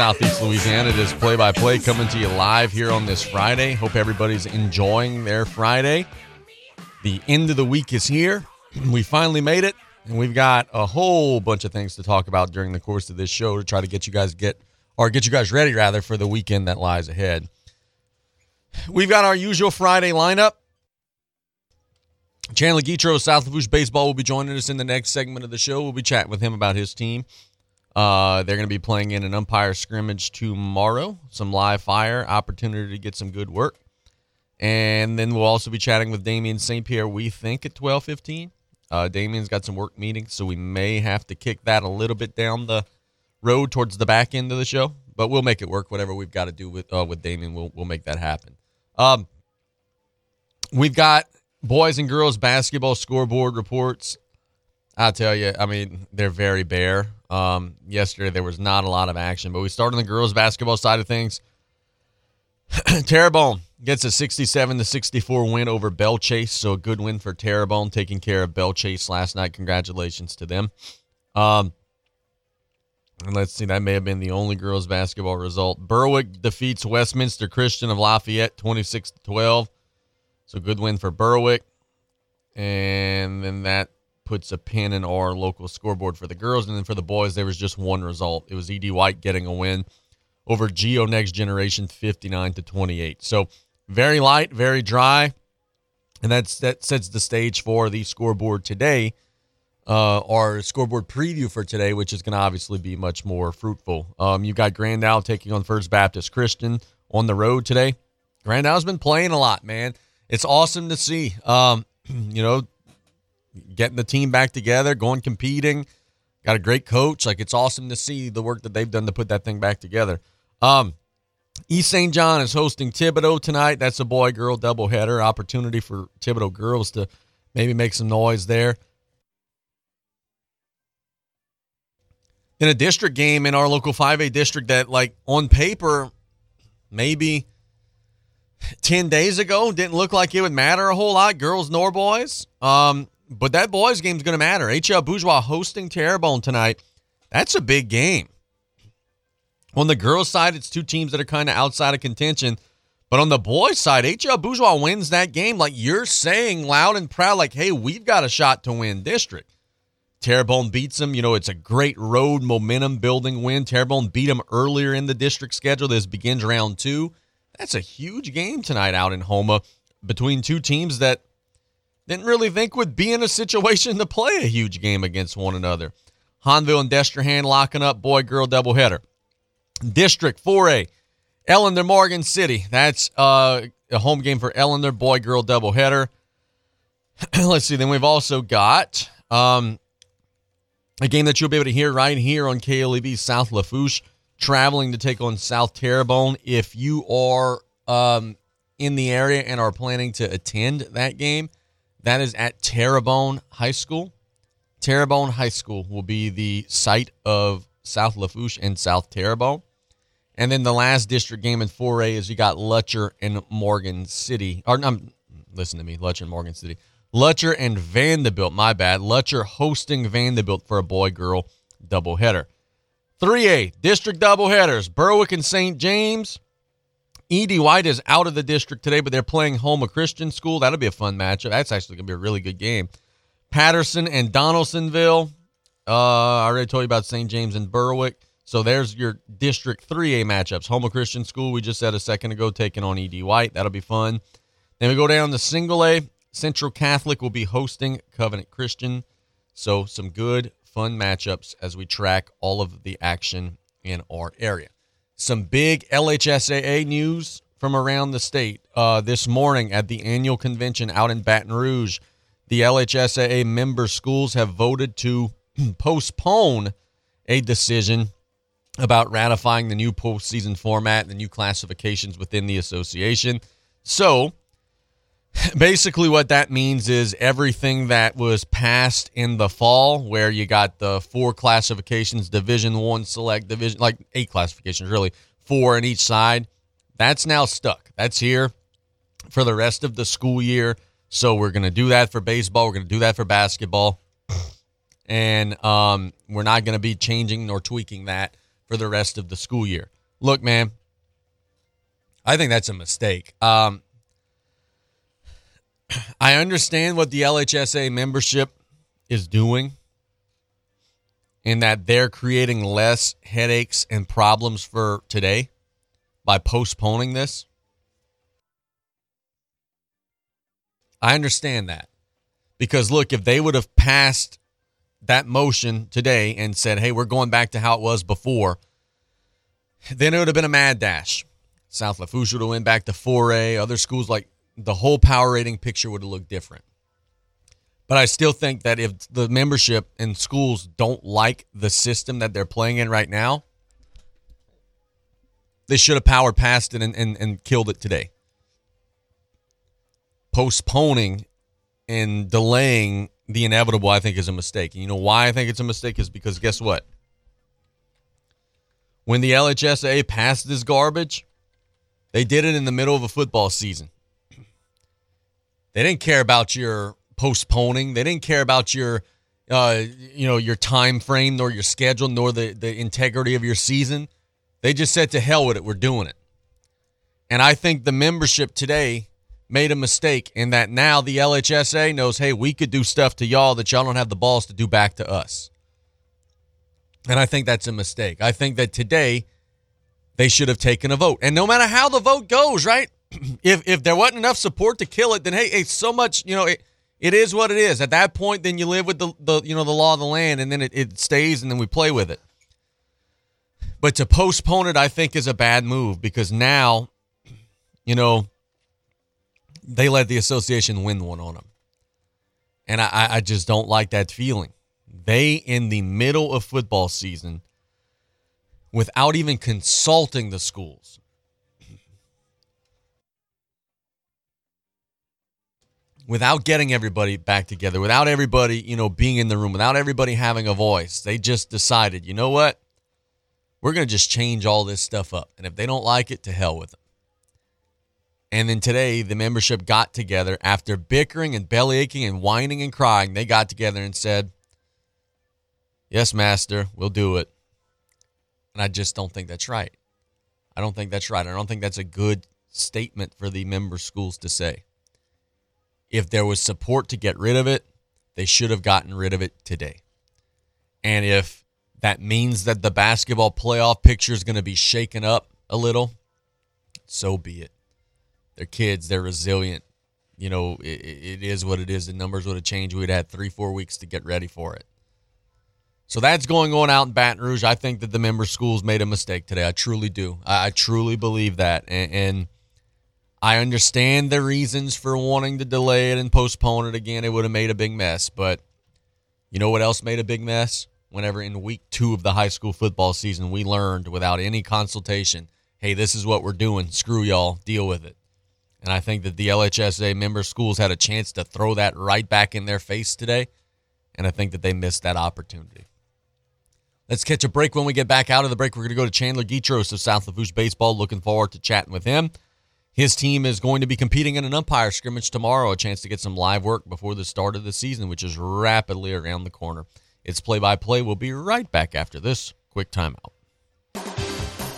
Southeast Louisiana. It is play by play coming to you live here on this Friday. Hope everybody's enjoying their Friday. The end of the week is here. We finally made it, and we've got a whole bunch of things to talk about during the course of this show to try to get you guys get or get you guys ready rather for the weekend that lies ahead. We've got our usual Friday lineup. Chandler Guidroz of South Lafourche Baseball will be joining us in the next segment of the show. We'll be chatting with him about his team. Uh, they're going to be playing in an umpire scrimmage tomorrow. Some live fire opportunity to get some good work, and then we'll also be chatting with Damien St. Pierre. We think at twelve fifteen. Uh, Damien's got some work meetings, so we may have to kick that a little bit down the road towards the back end of the show, but we'll make it work. Whatever we've got to do with uh, with Damien, we'll we'll make that happen. Um, we've got boys and girls basketball scoreboard reports. I tell you, I mean, they're very bare. Um, yesterday there was not a lot of action, but we start on the girls basketball side of things. Terrebonne gets a 67 to 64 win over Belle Chasse, so a good win for Terrebonne taking care of Belle Chasse last night. Congratulations to them. Um, and let's see, that may have been the only girls basketball result. Berwick defeats Westminster Christian of Lafayette 26 to 12. So good win for Berwick. And then that puts a pin in our local scoreboard for the girls. And then for the boys, there was just one result. It was ED White getting a win over Geo Next Generation 59 to 28. So very light, very dry. And that's that sets the stage for the scoreboard today. Uh, our scoreboard preview for today, which is going to obviously be much more fruitful. Um, you've got Grand taking on First Baptist Christian on the road today. Grand Isle's been playing a lot, man. It's awesome to see. Um, you know, getting the team back together, going competing. Got a great coach. Like it's awesome to see the work that they've done to put that thing back together. Um, East St. John is hosting Thibodaux tonight. That's a boy girl doubleheader. Opportunity for Thibodaux girls to maybe make some noise there. In a district game in our local 5A district that, like, on paper, maybe 10 days ago didn't look like it would matter a whole lot, girls nor boys. Um, but that boys game is going to matter. HL Bourgeois hosting Terrebonne tonight. That's a big game. On the girls' side, it's two teams that are kind of outside of contention. But on the boys' side, HL Bourgeois wins that game. Like you're saying loud and proud, like, hey, we've got a shot to win district. Terrebonne beats them. You know, it's a great road momentum building win. Terrebonne beat them earlier in the district schedule. This begins round two. That's a huge game tonight out in Houma between two teams that didn't really think would be in a situation to play a huge game against one another. Hahnville and Destrehan locking up boy girl doubleheader. District 4A, Ellender Morgan City. That's uh, a home game for Ellender, boy girl doubleheader. Let's see. Then we've also got um, a game that you'll be able to hear right here on KLEB South Lafourche, traveling to take on South Terrebonne. If you are um, in the area and are planning to attend that game, that is at Terrebonne High School. Terrebonne High School will be the site of South Lafourche and South Terrebonne. And then the last district game in 4A is you got Lutcher and Morgan City. Or um, listen to me, Lutcher and Morgan City. Lutcher and Vandebilt, my bad. Lutcher hosting Vandebilt for a boy girl doubleheader. 3A, district doubleheaders. Berwick and St. James. Ed White is out of the district today, but they're playing Houma Christian School. That'll be a fun matchup. That's actually going to be a really good game. Patterson and Donaldsonville. Uh, I already told you about St. James and Berwick. So there's your District 3A matchups. Houma Christian School, we just said a second ago, taking on Ed White. That'll be fun. Then we go down to Single A. Central Catholic will be hosting Covenant Christian. So some good, fun matchups as we track all of the action in our area. Some big LHSAA news from around the state. Uh, this morning at the annual convention out in Baton Rouge, the LHSAA member schools have voted to postpone a decision about ratifying the new postseason format, and the new classifications within the association. So, basically, what that means is everything that was passed in the fall, where you got the four classifications, Division One, Select, Division, like eight classifications, really four in each side. That's now stuck. That's here for the rest of the school year. So we're going to do that for baseball. We're going to do that for basketball. And um, we're not going to be changing nor tweaking that for the rest of the school year. Look, man, I think that's a mistake. Um, I understand what the LHSA membership is doing in that they're creating less headaches and problems for today by postponing this. I understand that. Because look, if they would have passed that motion today and said, hey, we're going back to how it was before, then it would have been a mad dash. South Lafourche would have went back to 4A. Other schools like the whole power rating picture would have looked different. But I still think that if the membership and schools don't like the system that they're playing in right now, they should have powered past it and, and, and killed it today. Postponing and delaying the inevitable, I think, is a mistake. And you know why I think it's a mistake is because guess what? When the LHSA passed this garbage, they did it in the middle of a football season. They didn't care about your postponing. They didn't care about your, uh, you know, your time frame, nor your schedule, nor the the integrity of your season. They just said to hell with it. We're doing it. And I think the membership today made a mistake in that now the LHSA knows, hey, we could do stuff to y'all that y'all don't have the balls to do back to us. And I think that's a mistake. I think that today they should have taken a vote. And no matter how the vote goes, right? if if there wasn't enough support to kill it, then hey, it's so much, you know, it, it is what it is. At that point, then you live with the, the you know the law of the land and then it, it stays and then we play with it. But to postpone it, I think, is a bad move because now, you know, they let the association win one on them. And I, I just don't like that feeling. They, in the middle of football season, without even consulting the schools, without getting everybody back together, without everybody, you know, being in the room, without everybody having a voice, they just decided, you know what? We're going to just change all this stuff up. And if they don't like it, to hell with them. And then today, the membership got together after bickering and belly aching and whining and crying. They got together and said, Yes, Master, we'll do it. And I just don't think that's right. I don't think that's right. I don't think that's a good statement for the member schools to say. If there was support to get rid of it, they should have gotten rid of it today. And if that means that the basketball playoff picture is going to be shaken up a little, so be it. They're kids. They're resilient. You know, it, it is what it is. The numbers would have changed. We'd had three, four weeks to get ready for it. So that's going on out in Baton Rouge. I think that the member schools made a mistake today. I truly do. I, I truly believe that. And, and I understand the reasons for wanting to delay it and postpone it again. It would have made a big mess. But you know what else made a big mess? Whenever in week two of the high school football season, we learned without any consultation hey, this is what we're doing. Screw y'all. Deal with it. And I think that the LHSA member schools had a chance to throw that right back in their face today. And I think that they missed that opportunity. Let's catch a break. When we get back out of the break, we're going to go to Chandler Guidroz of South Lafourche Baseball. Looking forward to chatting with him. His team is going to be competing in an umpire scrimmage tomorrow, a chance to get some live work before the start of the season, which is rapidly around the corner. It's play by play. We'll be right back after this quick timeout.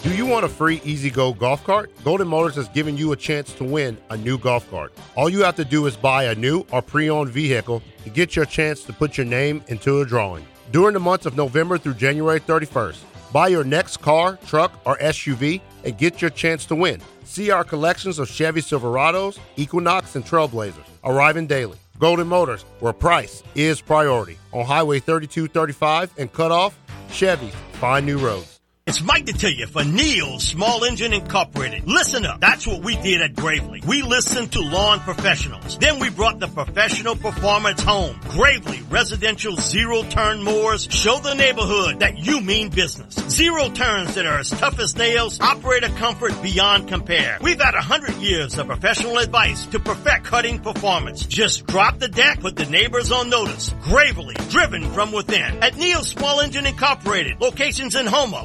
Do you want a free E-Z-GO golf cart? Golden Motors has given you a chance to win a new golf cart. All you have to do is buy a new or pre owned vehicle to get your chance to put your name into a drawing. During the months of November through January 31st, buy your next car, truck, or SUV and get your chance to win. See our collections of Chevy Silverados, Equinox, and Trailblazers arriving daily. Golden Motors, where price is priority. On Highway 3235 and Cutoff, Chevy's find new roads. It's Mike to tell you for Neil Small Engine Incorporated. Listen up. That's what we did at Gravely. We listened to lawn professionals. Then we brought the professional performance home. Gravely residential zero turn mowers show the neighborhood that you mean business. Zero turns that are as tough as nails, operator comfort beyond compare. We've had a hundred years of professional advice to perfect cutting performance. Just drop the deck, put the neighbors on notice. Gravely, driven from within. At Neil Small Engine Incorporated, locations in Houma,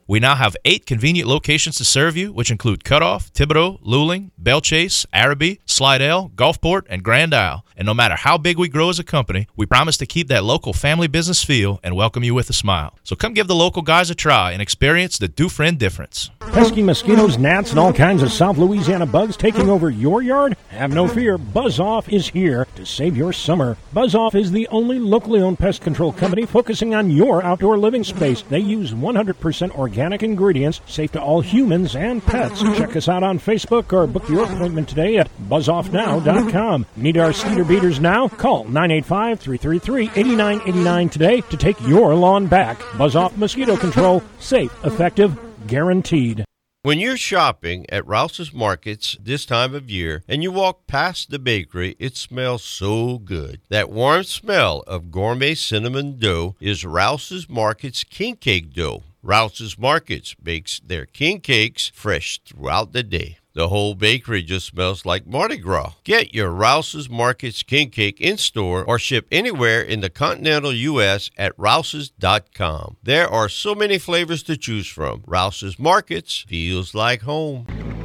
We now have eight convenient locations to serve you, which include Cutoff, Thibodaux, Luling, Belle Chasse, Arabi, Slidell, Gulfport, and Grand Isle. And no matter how big we grow as a company, we promise to keep that local family business feel and welcome you with a smile. So come give the local guys a try and experience the Dufresne difference. Pesky mosquitoes, gnats, and all kinds of South Louisiana bugs taking over your yard? Have no fear, Buzz Off is here to save your summer. Buzz Off is the only locally owned pest control company focusing on your outdoor living space. They use 100% organic ingredients, safe to all humans and pets. Check us out on Facebook or book your appointment today at buzzoffnow.com. Need our cedar beaters now? Call 985 333 8989 today to take your lawn back. Buzz Off Mosquito Control, safe, effective, guaranteed. When you're shopping at Rouse's Markets this time of year and you walk past the bakery, it smells so good. That warm smell of gourmet cinnamon dough is Rouse's Markets king cake dough. Rouse's Markets bakes their king cakes fresh throughout the day. The whole bakery just smells like Mardi Gras. Get your Rouse's Markets King Cake in store or ship anywhere in the continental U.S. at rouses.com. There are so many flavors to choose from. Rouse's Markets feels like home.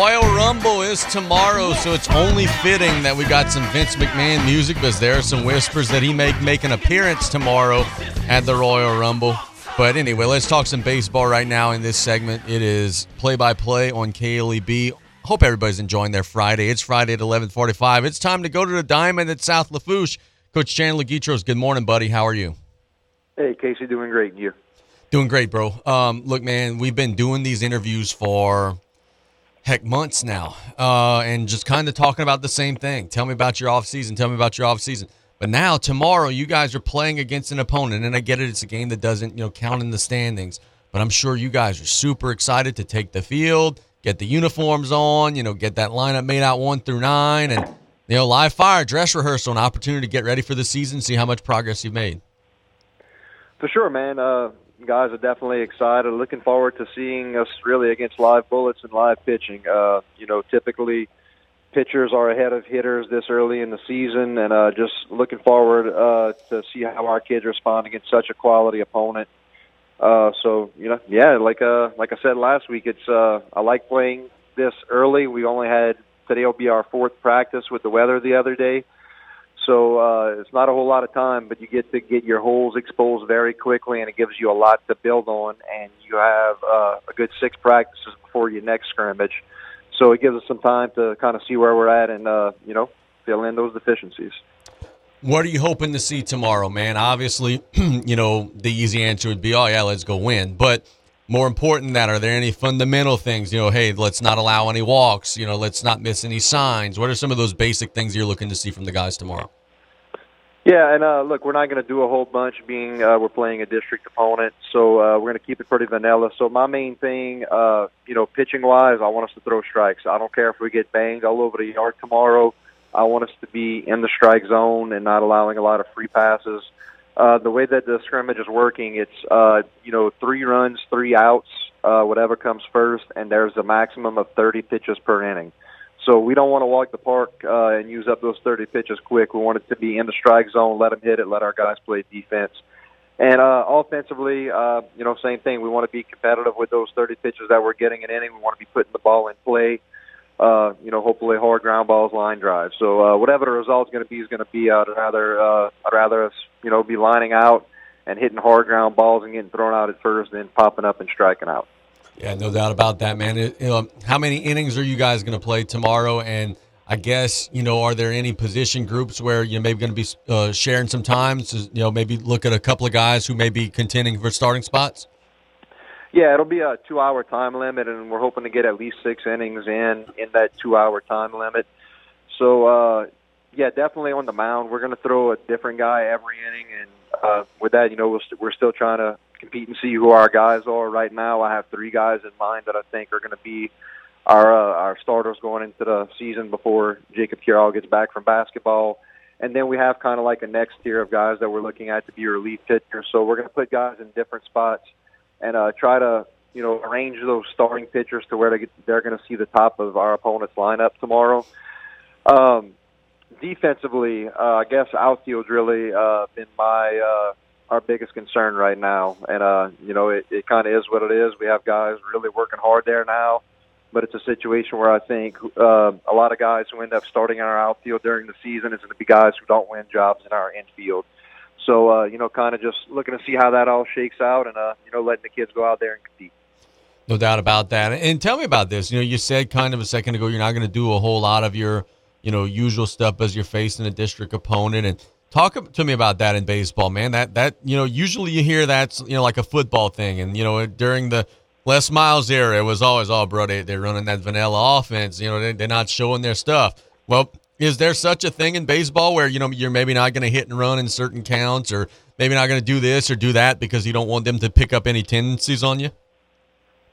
Royal Rumble is tomorrow, so it's only fitting that we got some Vince McMahon music because there are some whispers that he may make an appearance tomorrow at the Royal Rumble. But anyway, let's talk some baseball right now in this segment. It is play-by-play on KLEB. Hope everybody's enjoying their Friday. It's Friday at 11:45. It's time to go to the Diamond at South Lafourche. Coach Chandler Guidroz, good morning, buddy. How are you? Hey, Casey, doing great. And you? Doing great, bro. Um, look, man, we've been doing these interviews for heck months now, uh, and just kind of talking about the same thing. Tell me about your off season. Tell me about your off season. But now tomorrow, you guys are playing against an opponent, and I get it. It's a game that doesn't, you know, count in the standings. But I'm sure you guys are super excited to take the field, get the uniforms on, you know, get that lineup made out one through nine, and you know, live fire, dress rehearsal, an opportunity to get ready for the season, see how much progress you've made. For sure, man. Uh, guys are definitely excited. Looking forward to seeing us really against live bullets and live pitching. Uh, you know, typically pitchers are ahead of hitters this early in the season, and uh, just looking forward uh, to see how our kids respond against such a quality opponent. Uh, so you know, yeah, like uh, like I said last week, it's uh, I like playing this early. We only had today will be our fourth practice with the weather the other day. So uh, it's not a whole lot of time, but you get to get your holes exposed very quickly, and it gives you a lot to build on. And you have uh, a good six practices before your next scrimmage, so it gives us some time to kind of see where we're at and uh, you know fill in those deficiencies. What are you hoping to see tomorrow, man? Obviously, you know, the easy answer would be, oh, yeah, let's go win. But more important than that, are there any fundamental things? You know, hey, let's not allow any walks. You know, let's not miss any signs. What are some of those basic things you're looking to see from the guys tomorrow? Yeah, and uh, look, we're not going to do a whole bunch, being uh, we're playing a district opponent, so uh, we're going to keep it pretty vanilla. So my main thing, uh, you know, pitching wise, I want us to throw strikes. I don't care if we get banged all over the yard tomorrow. I want us to be in the strike zone and not allowing a lot of free passes. Uh, the way that the scrimmage is working, it's uh, you know three runs, three outs, uh, whatever comes first, and there's a maximum of 30 pitches per inning. So we don't want to walk the park uh, and use up those 30 pitches quick. We want it to be in the strike zone, let them hit it, let our guys play defense. And uh, offensively, uh, you know, same thing. We want to be competitive with those 30 pitches that we're getting an inning. We want to be putting the ball in play. Uh, you know, hopefully hard ground balls, line drives. So uh, whatever the result's going to be is going to be. I'd rather uh, I'd rather us you know be lining out and hitting hard ground balls and getting thrown out at first, than popping up and striking out. Yeah, no doubt about that, man. It, you know, how many innings are you guys going to play tomorrow? And I guess you know, are there any position groups where you're maybe going to be uh, sharing some times? You know, maybe look at a couple of guys who may be contending for starting spots. Yeah, it'll be a two-hour time limit, and we're hoping to get at least six innings in in that two-hour time limit. So, uh, yeah, definitely on the mound, we're going to throw a different guy every inning, and uh, with that, you know, we'll st- we're still trying to compete and see who our guys are. Right now, I have three guys in mind that I think are going to be our uh, our starters going into the season before Jacob Carroll gets back from basketball. And then we have kind of like a next tier of guys that we're looking at to be relief pitchers. So we're going to put guys in different spots and uh, try to you know arrange those starting pitchers to where they get, they're going to see the top of our opponent's lineup tomorrow. Um, defensively, uh, I guess outfield's really uh, been my uh, our biggest concern right now, and uh, you know it, it kind of is what it is. We have guys really working hard there now, but it's a situation where I think uh, a lot of guys who end up starting in our outfield during the season is going to be guys who don't win jobs in our infield. So uh, you know, kind of just looking to see how that all shakes out, and uh, you know, letting the kids go out there and compete. No doubt about that. And tell me about this. You know, you said kind of a second ago you're not going to do a whole lot of your, you know, usual stuff as you're facing a district opponent. And talk to me about that in baseball, man. That that you know, usually you hear that's you know like a football thing, and you know during the Les Miles era, it was always, oh, bro, they they're running that vanilla offense. You know, they, they're not showing their stuff. Well, is there such a thing in baseball where you know you're maybe not going to hit and run in certain counts, or maybe not going to do this or do that because you don't want them to pick up any tendencies on you?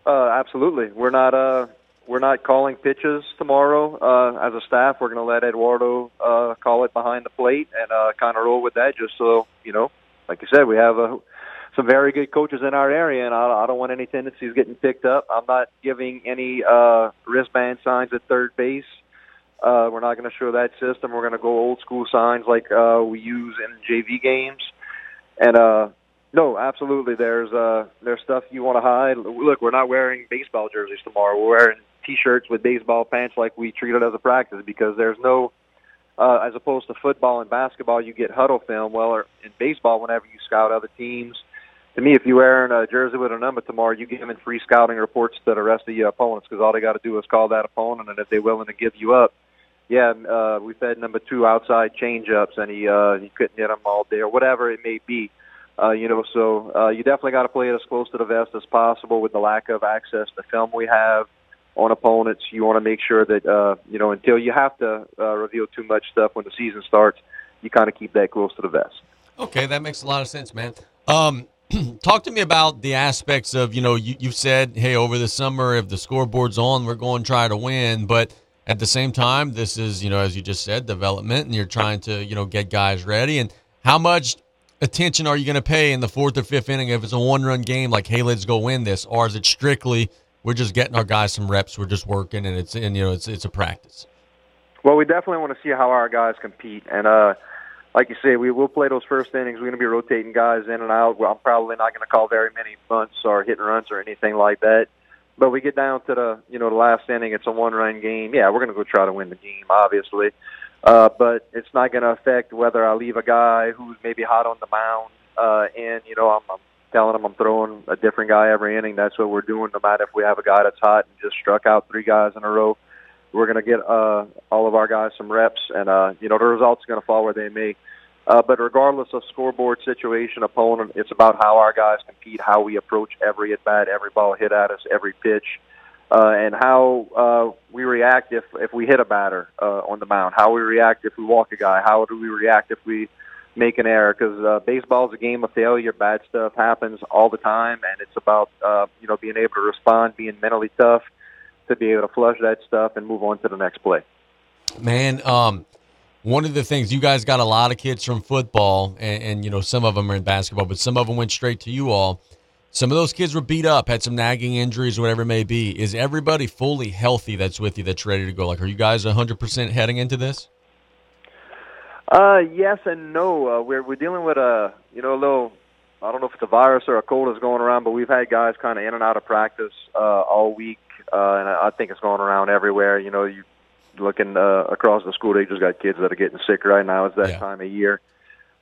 Uh, absolutely. We're not uh, we're not calling pitches tomorrow uh, as a staff. We're going to let Eduardo uh, call it behind the plate and uh, kind of roll with that. Just so you know, like you said, we have some very good coaches in our area, and I, I don't want any tendencies getting picked up. I'm not giving any uh, wristband signs at third base. Uh, we're not going to show that system. We're going to go old school signs like uh, we use in JV games. And uh, no, absolutely. There's uh, there's stuff you want to hide. Look, we're not wearing baseball jerseys tomorrow. We're wearing t-shirts with baseball pants like we treat it as a practice because there's no, uh, as opposed to football and basketball, you get huddle film. Well, or in baseball, whenever you scout other teams, to me, if you're wearing a jersey with a number tomorrow, you give them free scouting reports to the rest of your opponents because all they got to do is call that opponent, and if they're willing to give you up, yeah, uh, we fed number two outside changeups, and he uh, he couldn't hit them all day or whatever it may be. Uh, you know, so uh, you definitely got to play it as close to the vest as possible with the lack of access to film we have on opponents. You want to make sure that uh, you know until you have to uh, reveal too much stuff when the season starts, you kind of keep that close to the vest. Okay, that makes a lot of sense, man. Um, talk to me about the aspects of you know you, you've said hey over the summer if the scoreboard's on we're going to try to win but at the same time this is you know as you just said development and you're trying to you know get guys ready and how much attention are you going to pay in the fourth or fifth inning if it's a one run game like hey let's go win this or is it strictly we're just getting our guys some reps we're just working and it's and you know it's it's a practice Well, we definitely want to see how our guys compete, and uh, like you say, we will play those first innings. We're going to be rotating guys in and out. Well, I'm probably not going to call very many bunts or hit and runs or anything like that. But we get down to the you know the last inning. It's a one run game. Yeah, we're going to go try to win the game, obviously. Uh, but it's not going to affect whether I leave a guy who's maybe hot on the mound. Uh, and you know, I'm, I'm telling him I'm throwing a different guy every inning. That's what we're doing. No matter if we have a guy that's hot and just struck out three guys in a row, we're going to get uh, all of our guys some reps, and uh, you know the results are going to fall where they may. Uh, but regardless of scoreboard situation, opponent, it's about how our guys compete, how we approach every at bat, every ball hit at us, every pitch, uh, and how uh, we react if if we hit a batter uh, on the mound. How we react if we walk a guy. How do we react if we make an error? Because uh, baseball is a game of failure. Bad stuff happens all the time, and it's about uh, you know being able to respond, being mentally tough, to be able to flush that stuff and move on to the next play. Man, um, one of the things you guys got a lot of kids from football, and, and you know some of them are in basketball, but some of them went straight to you all. Some of those kids were beat up, had some nagging injuries, whatever it may be. Is everybody fully healthy that's with you, that's ready to go? Like, are you guys 100% heading into this? Uh, yes and no. Uh, we're we're dealing with a you know a little I don't know if it's a virus or a cold that's going around, but we've had guys kind of in and out of practice uh, all week, uh, and I think it's going around everywhere. You know, you looking uh, across the school, they just got kids that are getting sick right now. It's that Yeah. time of year.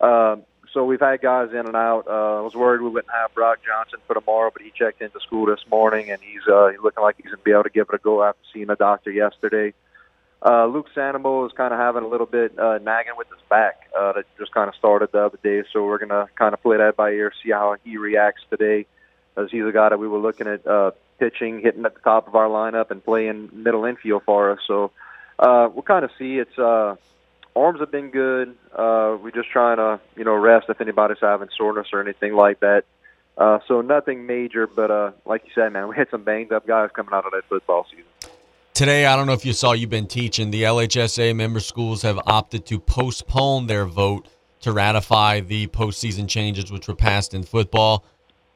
Um, so we've had guys in and out. Uh, I was worried we wouldn't have Brock Johnson for tomorrow, but he checked into school this morning, and he's uh, he's looking like he's going to be able to give it a go after seeing a doctor yesterday. Uh, Luke Sanamo is kind of having a little bit uh, nagging with his back uh, that just kind of started the other day, so we're going to kind of play that by ear, see how he reacts today, as he's a guy that we were looking at uh, pitching, hitting at the top of our lineup, and playing middle infield for us. So uh, we'll kind of see. It's uh, arms have been good. Uh, we're just trying to you know rest if anybody's having soreness or anything like that. Uh, so nothing major, but uh, like you said, man, we had some banged up guys coming out of that football season. Today, I don't know if you saw, you've been teaching. The LHSA member schools have opted to postpone their vote to ratify the postseason changes which were passed in football.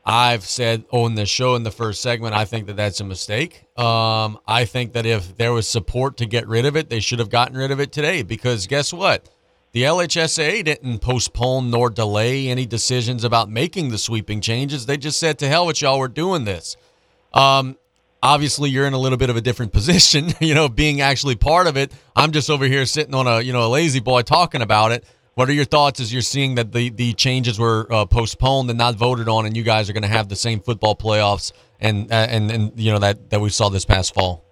I've said on the show in the first segment, I think that that's a mistake. Um, I think that if there was support to get rid of it, they should have gotten rid of it today because guess what? The LHSA didn't postpone nor delay any decisions about making the sweeping changes. They just said, to hell with y'all, we're doing this. Um, obviously, you're in a little bit of a different position, you know, being actually part of it. I'm just over here sitting on a, you know, a lazy boy talking about it. What are your thoughts as you're seeing that the, the changes were uh, postponed and not voted on, and you guys are going to have the same football playoffs and, uh, and and you know that that we saw this past fall?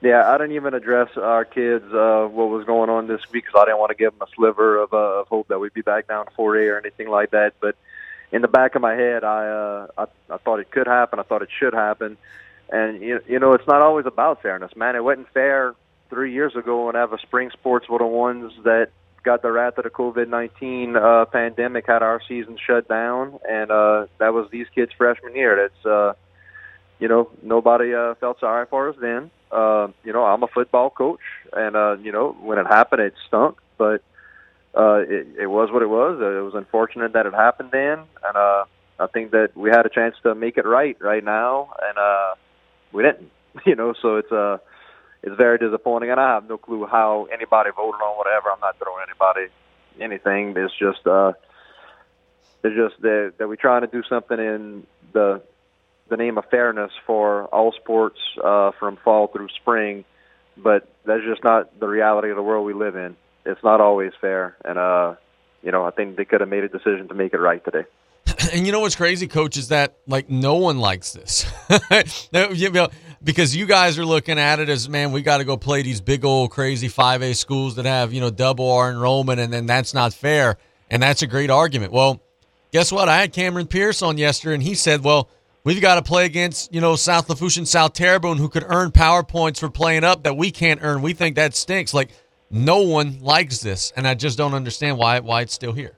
Yeah, I didn't even address our kids uh, what was going on this week because I didn't want to give them a sliver of, uh, of hope that we'd be back down to 4A or anything like that. But in the back of my head, I, uh, I I thought it could happen. I thought it should happen. And you, you know, it's not always about fairness, man. It wasn't fair three years ago when Eva Spring Sports were the ones that got the wrath of the COVID nineteen uh, pandemic, had our season shut down, and uh, that was these kids' freshman year. That's uh, you know, nobody uh, felt sorry for us then. Uh, you know, I'm a football coach, and uh, you know, when it happened, it stunk, but uh, it, it was what it was. Uh, it was unfortunate that it happened then, and uh, I think that we had a chance to make it right right now, and uh, we didn't. You know, so it's uh, it's very disappointing, and I have no clue how anybody voted on whatever. I'm not throwing anybody anything. It's just uh, it's just that that we're trying to do something in the the name of fairness for all sports uh, from fall through spring, but that's just not the reality of the world we live in. It's not always fair, and uh, you know I think they could have made a decision to make it right today. And you know what's crazy, coach, is that like no one likes this. Because you guys are looking at it as man, we got to go play these big old crazy 5A schools that have, you know, double our enrollment and then that's not fair. And that's a great argument. Well, guess what? I had Cameron Pierce on yesterday and he said, well, we've got to play against, you know, South Lafourche and South Terrebonne who could earn power points for playing up that we can't earn. We think that stinks. Like no one likes this. And I just don't understand why why it's still here.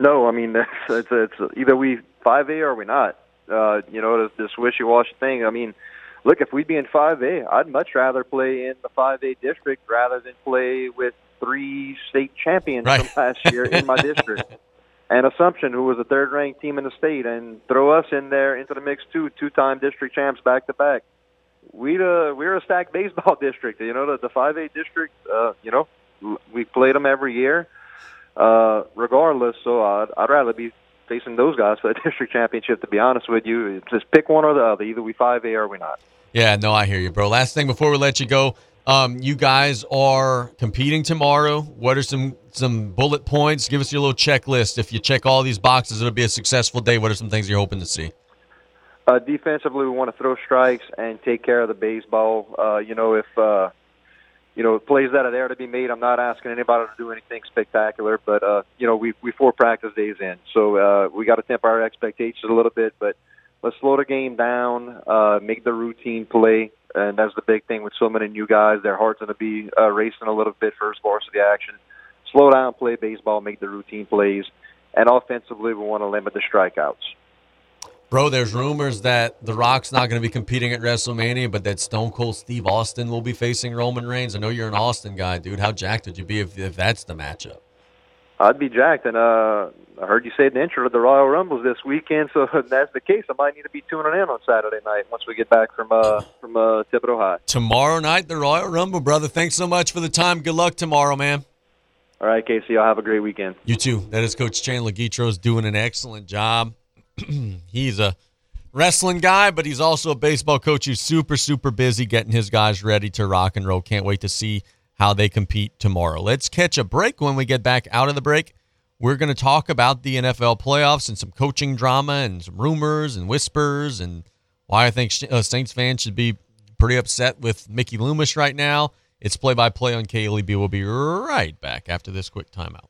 No, I mean it's it's, it's either we five A or we not. Uh, you know, this, this wishy-washy thing. I mean, look, if we'd be in five A, I'd much rather play in the five A district rather than play with three state champions Right. from last year in my district. And Assumption, who was the third-ranked team in the state, and throw us in there into the mix too, two-time district champs back to back. We'd uh, we're a stacked baseball district. You know, the the five A district. Uh, you know, we played them every year uh, regardless. So I'd, I'd rather be facing those guys for the district championship. To be honest with you, just pick one or the other. Either we five A or we not. Yeah, no, I hear you, bro. Last thing before we let you go, um, you guys are competing tomorrow. What are some some bullet points? Give us your little checklist. If you check all these boxes, it'll be a successful day. What are some things you're hoping to see? Uh, defensively, we want to throw strikes and take care of the baseball. Uh, you know, if uh, you know plays that are there to be made, I'm not asking anybody to do anything spectacular, but uh, you know, we we four practice days in, so uh, we got to temper our expectations a little bit. But let's slow the game down, uh, make the routine play, and that's the big thing with so many new guys. Their heart's going to be uh, racing a little bit first varsity action. Slow down, play baseball, make the routine plays, and offensively, we want to limit the strikeouts. Bro, there's rumors that The Rock's not going to be competing at WrestleMania, but that Stone Cold Steve Austin will be facing Roman Reigns. I know you're an Austin guy, dude. How jacked would you be if, if that's the matchup? I'd be jacked, and uh, I heard you say in the intro to the Royal Rumbles this weekend. So if that's the case, I might need to be tuning in on Saturday night once we get back from uh, from uh, Thibodaux High. Tomorrow night, the Royal Rumble, brother. Thanks so much for the time. Good luck tomorrow, man. All right, Casey, y'all have a great weekend. You too. That is Coach Chandler Guidroz doing an excellent job. he's a wrestling guy, but he's also a baseball coach who's super, super busy getting his guys ready to rock and roll. Can't wait to see how they compete tomorrow. Let's catch a break. When we get back out of the break, we're going to talk about the NFL playoffs and some coaching drama and some rumors and whispers and why I think uh, Saints fans should be pretty upset with Mickey Loomis right now. It's play by play on KLEB. We'll be right back after this quick timeout.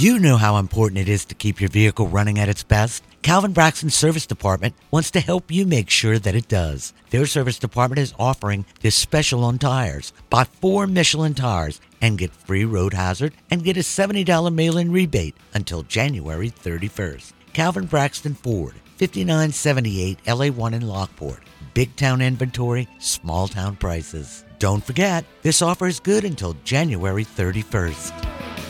You know how important it is to keep your vehicle running at its best. Calvin Braxton Service Department wants to help you make sure that it does. Their service department is offering this special on tires. Buy four Michelin tires and get free road hazard and get a $70 mail in rebate until January 31st. Calvin Braxton Ford, 5978 LA1 in Lockport. Big town inventory, small town prices. Don't forget, this offer is good until January 31st.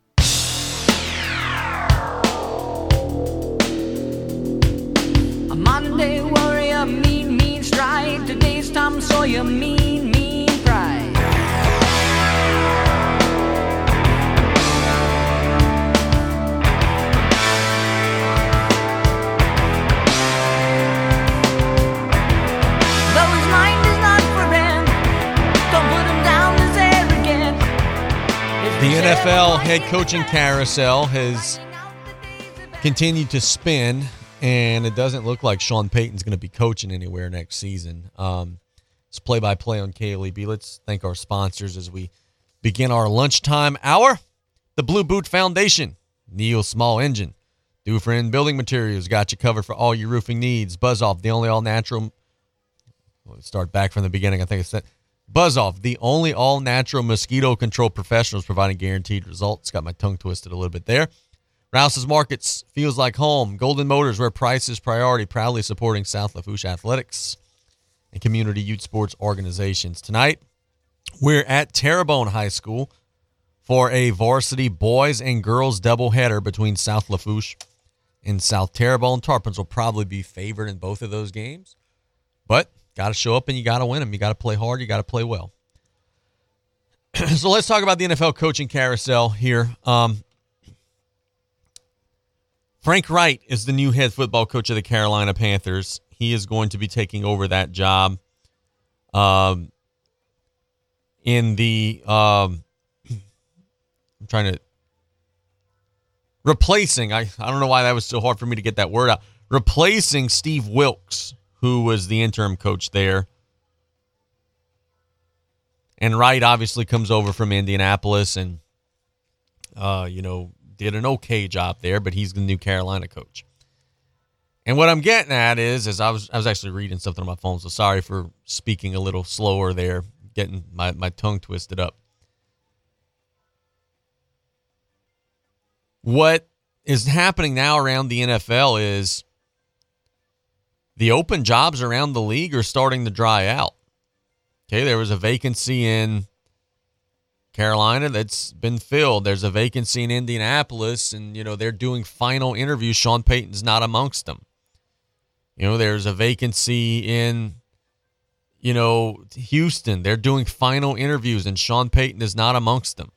Tom Sawyer, mean, mean pride. Though his mind is not for rent, don't put him down as arrogant. The NFL head coaching carousel has continued to spin, and it doesn't look like Sean Payton's going to be coaching anywhere next season. Um, it's play by play on KLEB. Let's thank our sponsors as we begin our lunchtime hour. The Blue Boot Foundation, Neil Small Engine, Dufresne Building Materials got you covered for all your roofing needs. Buzz Off, the only all natural. Let's start back from the beginning. I think it's that. Buzz Off, the only all natural mosquito control professionals providing guaranteed results. Got my tongue twisted a little bit there. Rouse's Markets feels like home. Golden Motors, where price is priority, proudly supporting South Lafourche athletics and community youth sports organizations. Tonight, we're at Terrebonne High School for a varsity boys and girls doubleheader between South Lafourche and South Terrebonne. Tarpons will probably be favored in both of those games, but got to show up and you got to win them. You got to play hard. You got to play well. so let's talk about the NFL coaching carousel here. Um, Frank Reich is the new head football coach of the Carolina Panthers. He is going to be taking over that job um, in the. Um, I'm trying to. Replacing, I, I don't know why that was so hard for me to get that word out. Replacing Steve Wilkes, who was the interim coach there. And Reich obviously comes over from Indianapolis and, uh, you know, did an okay job there, but he's the new Carolina coach. And what I'm getting at is, is I was I was actually reading something on my phone, so sorry for speaking a little slower there, getting my, my tongue twisted up. What is happening now around the NFL is the open jobs around the league are starting to dry out. Okay, there was a vacancy in Carolina that's been filled. There's a vacancy in Indianapolis, and you know they're doing final interviews. Sean Payton's not amongst them. You know, there's a vacancy in, you know, Houston. They're doing final interviews, and Sean Payton is not amongst them.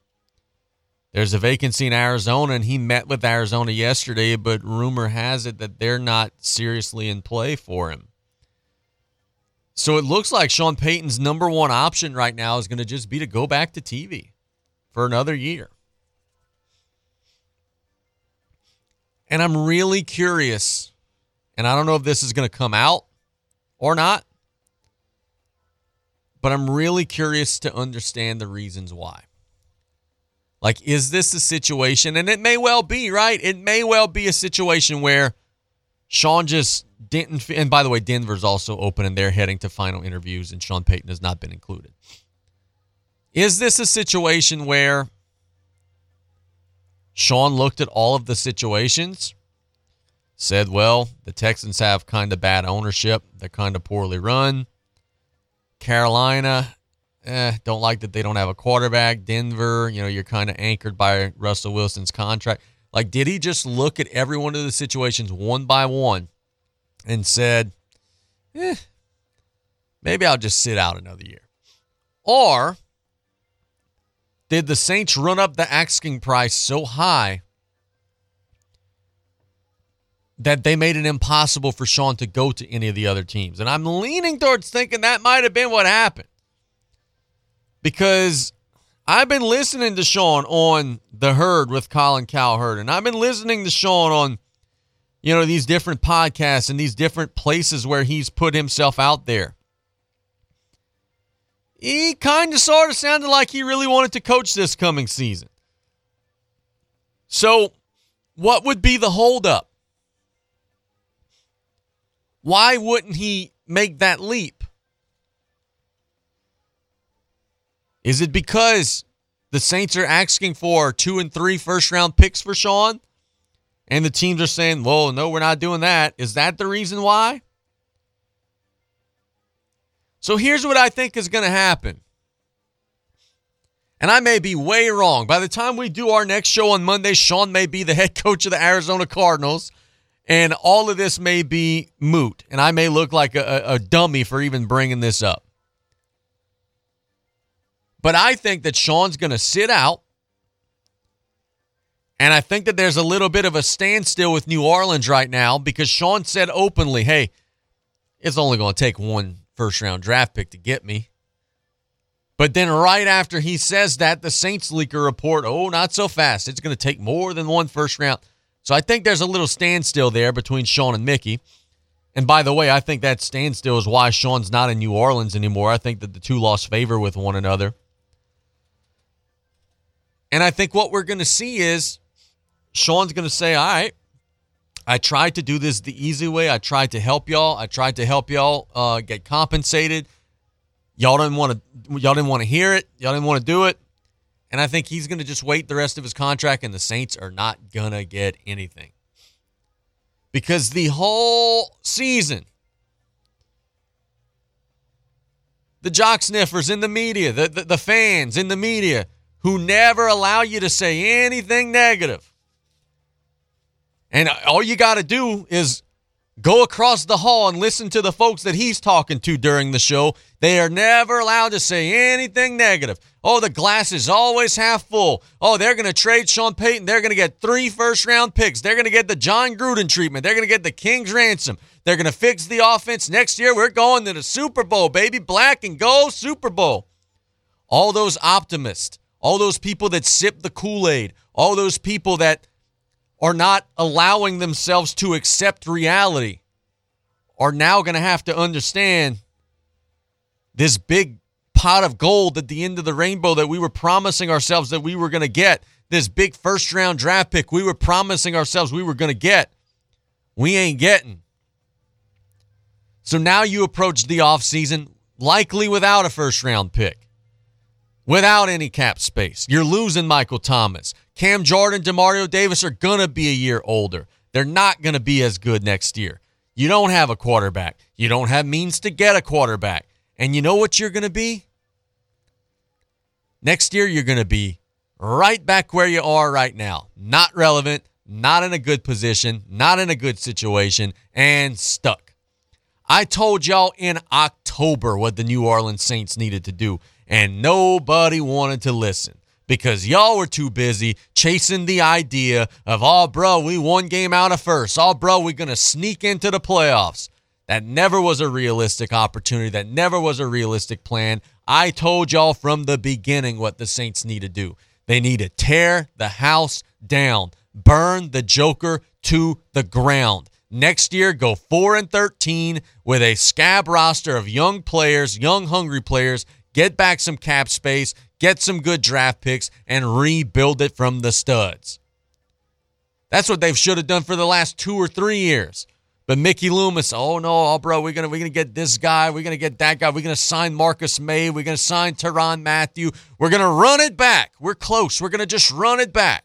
There's a vacancy in Arizona, and he met with Arizona yesterday, but rumor has it that they're not seriously in play for him. So it looks like Sean Payton's number one option right now is going to just be to go back to TV for another year. And I'm really curious, and I don't know if this is going to come out or not, but I'm really curious to understand the reasons why. Like, is this a situation? And it may well be, right? It may well be a situation where Sean just didn't. And by the way, Denver's also open and they're heading to final interviews, and Sean Payton has not been included. Is this a situation where Sean looked at all of the situations, said, well, the Texans have kind of bad ownership, they're kind of poorly run. Carolina, eh, don't like that they don't have a quarterback. Denver, you know, you're kind of anchored by Russell Wilson's contract. Like, did he just look at every one of the situations one by one and said, eh, maybe I'll just sit out another year? Or did the Saints run up the asking price so high that they made it impossible for Sean to go to any of the other teams? And I'm leaning towards thinking that might have been what happened because I've been listening to Sean on the herd with Colin Cowherd, and I've been listening to Sean on, you know, these different podcasts and these different places where he's put himself out there. He kind of sort of sounded like he really wanted to coach this coming season. So, what would be the holdup? Why wouldn't he make that leap? Is it because the Saints are asking for two and three first round picks for Sean? And the teams are saying, well, no, we're not doing that. Is that the reason why? So here's what I think is going to happen. And I may be way wrong. By the time we do our next show on Monday, Sean may be the head coach of the Arizona Cardinals. And all of this may be moot. And I may look like a, a dummy for even bringing this up. But I think that Sean's going to sit out. And I think that there's a little bit of a standstill with New Orleans right now because Sean said openly, hey, it's only going to take one first round draft pick to get me. But then right after he says that, the Saints leaker report, oh, not so fast. It's going to take more than one first round. So I think there's a little standstill there between Sean and Mickey. And by the way, I think that standstill is why Sean's not in New Orleans anymore. I think that the two lost favor with one another. And I think what we're going to see is Sean's going to say, all right, I tried to do this the easy way. I tried to help y'all. I tried to help y'all uh, get compensated. Y'all didn't want to. Y'all didn't want to hear it. Y'all didn't want to do it. And I think he's going to just wait the rest of his contract, and the Saints are not gonna get anything because the whole season, the jock sniffers in the media, the, the, the fans in the media who never allow you to say anything negative. And all you got to do is go across the hall and listen to the folks that he's talking to during the show. They are never allowed to say anything negative. Oh, the glass is always half full. Oh, they're going to trade Sean Payton. They're going to get three first round picks. They're going to get the Jon Gruden treatment. They're going to get the King's ransom. They're going to fix the offense. Next year, we're going to the Super Bowl, baby. Black and gold Super Bowl. All those optimists, all those people that sip the Kool Aid, all those people that are not allowing themselves to accept reality are now going to have to understand this big pot of gold at the end of the rainbow that we were promising ourselves that we were going to get. This big first round draft pick we were promising ourselves we were going to get. We ain't getting. So now you approach the offseason likely without a first round pick, without any cap space. You're losing Michael Thomas. Cam Jordan, Demario Davis are going to be a year older. They're not going to be as good next year. You don't have a quarterback. You don't have means to get a quarterback. And you know what you're going to be? Next year, you're going to be right back where you are right now. Not relevant, not in a good position, not in a good situation, and stuck. I told y'all in October what the New Orleans Saints needed to do, and nobody wanted to listen because y'all were too busy chasing the idea of, oh, bro, we one game out of first. Oh, bro, we're going to sneak into the playoffs. That never was a realistic opportunity. That never was a realistic plan. I told y'all from the beginning what the Saints need to do. They need to tear the house down, burn the Joker to the ground. Next year, go 4 and 13 with a scab roster of young players, young hungry players, get back some cap space, get some good draft picks, and rebuild it from the studs. That's what they should have done for the last two or three years. But Mickey Loomis, oh no, oh bro, we're gonna we're gonna get this guy, we're gonna get that guy, we're gonna sign Marcus Maye, we're gonna sign Tyrann Mathieu, we're gonna run it back. We're close. We're gonna just run it back.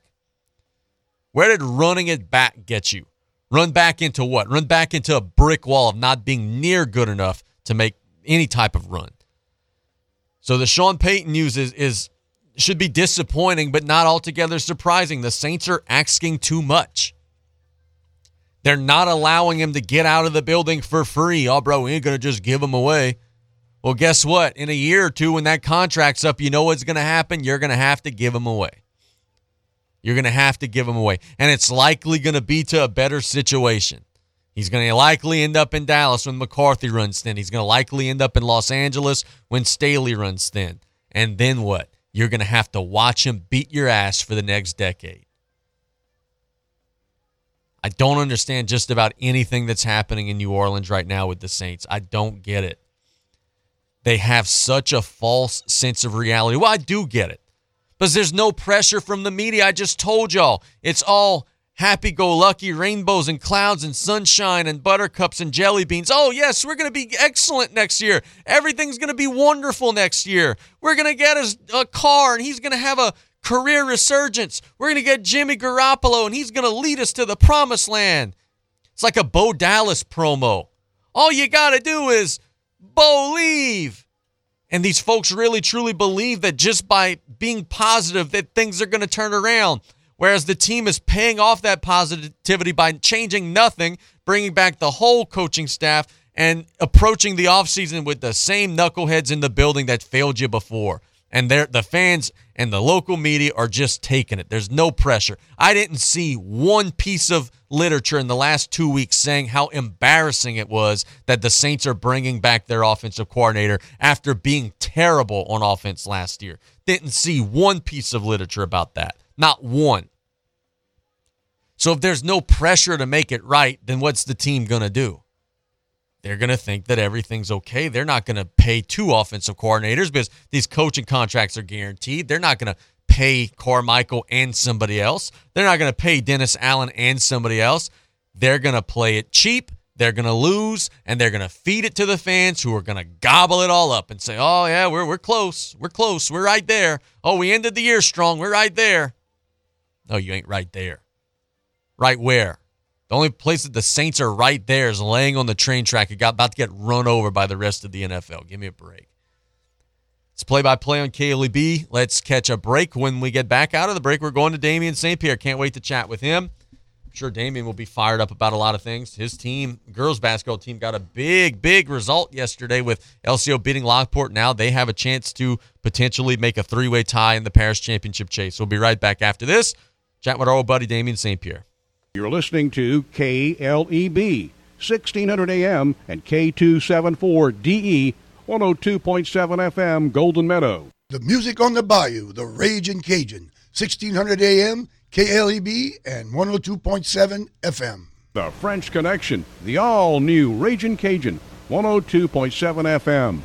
Where did running it back get you? Run back into what? Run back into a brick wall of not being near good enough to make any type of run. So the Sean Payton news is, is should be disappointing, but not altogether surprising. The Saints are asking too much. They're not allowing him to get out of the building for free. Oh, bro, we ain't going to just give him away. Well, guess what? In a year or two, when that contract's up, you know what's going to happen? You're going to have to give him away. You're going to have to give him away. And it's likely going to be to a better situation. He's going to likely end up in Dallas when McCarthy runs thin. He's going to likely end up in Los Angeles when Staley runs thin. And then what? You're going to have to watch him beat your ass for the next decade. I don't understand just about anything that's happening in New Orleans right now with the Saints. I don't get it. They have such a false sense of reality. Well, I do get it. Because there's no pressure from the media. I just told y'all. It's all happy go lucky rainbows and clouds and sunshine and buttercups and jelly beans. Oh, yes, we're going to be excellent next year. Everything's going to be wonderful next year. We're going to get us a Carr and he's going to have a career resurgence. We're going to get Jimmy Garoppolo and he's going to lead us to the promised land. It's like a Bo Dallas promo. All you got to do is believe. And these folks really truly believe that just by being positive that things are going to turn around. Whereas the team is paying off that positivity by changing nothing, bringing back the whole coaching staff and approaching the offseason with the same knuckleheads in the building that failed you before. And they're, the fans and the local media are just taking it. There's no pressure. I didn't see one piece of literature in the last two weeks saying how embarrassing it was that the Saints are bringing back their offensive coordinator after being terrible on offense last year. Didn't see one piece of literature about that. Not one. So if there's no pressure to make it right, then what's the team going to do? They're going to think that everything's okay. They're not going to pay two offensive coordinators because these coaching contracts are guaranteed. They're not going to pay Carmichael and somebody else. They're not going to pay Dennis Allen and somebody else. They're going to play it cheap. They're going to lose and they're going to feed it to the fans who are going to gobble it all up and say, "Oh yeah, we're we're close. We're close. We're right there. Oh, we ended the year strong. We're right there." No, you ain't right there. Right where? The only place that the Saints are right there is laying on the train track. It got about to get run over by the rest of the NFL. Give me a break. It's play by play on KLEB. Let's catch a break. When we get back out of the break, we're going to Damien St. Pierre. Can't wait to chat with him. I'm sure Damien will be fired up about a lot of things. His team, girls basketball team, got a big, big result yesterday with LCO beating Lockport. Now they have a chance to potentially make a three way tie in the Parish Championship chase. We'll be right back after this. Chat with our old buddy Damien St. Pierre. You're listening to KLEB, 1600 AM and K274DE, 102.7 FM, Golden Meadow. The music on the bayou, the Raging Cajun, 1600 AM, KLEB, and 102.7 FM. The French Connection, the all new Raging Cajun, 102.7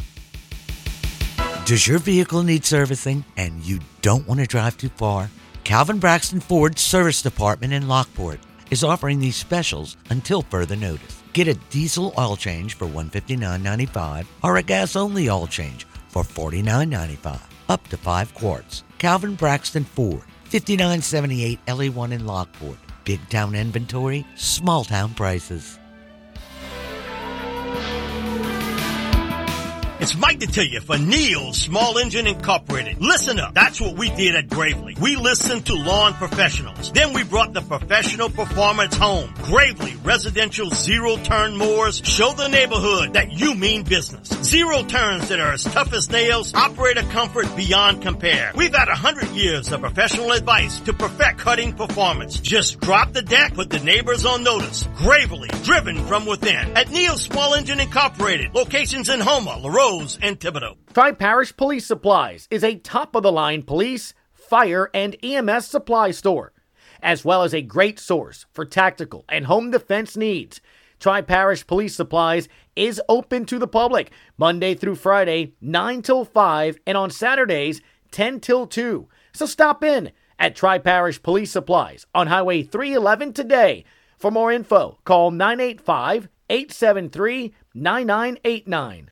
FM. Does your vehicle need servicing and you don't want to drive too far? Calvin Braxton Ford Service Department in Lockport is offering these specials until further notice. Get a diesel oil change for $159.95 or a gas only oil change for $49.95, up to 5 quarts. Calvin Braxton Ford, 5978 LA1 in Lockport. Big town inventory, small town prices. It's Mike to tell you for Neil Small Engine Incorporated. Listen up. That's what we did at Gravely. We listened to lawn professionals. Then we brought the professional performance home. Gravely residential zero turn mowers show the neighborhood that you mean business. Zero turns that are as tough as nails, operator comfort beyond compare. We've had a hundred years of professional advice to perfect cutting performance. Just drop the deck, put the neighbors on notice. Gravely, driven from within. At Neil Small Engine Incorporated, locations in Houma, LaRose, and Thibodaux. Tri Parish Police Supplies is a top of the line police, fire, and EMS supply store, as well as a great source for tactical and home defense needs. Tri Parish Police Supplies is open to the public Monday through Friday, 9 till 5, and on Saturdays, 10 till 2. So stop in at Tri Parish Police Supplies on Highway 311 today. For more info, call 985 873 9989.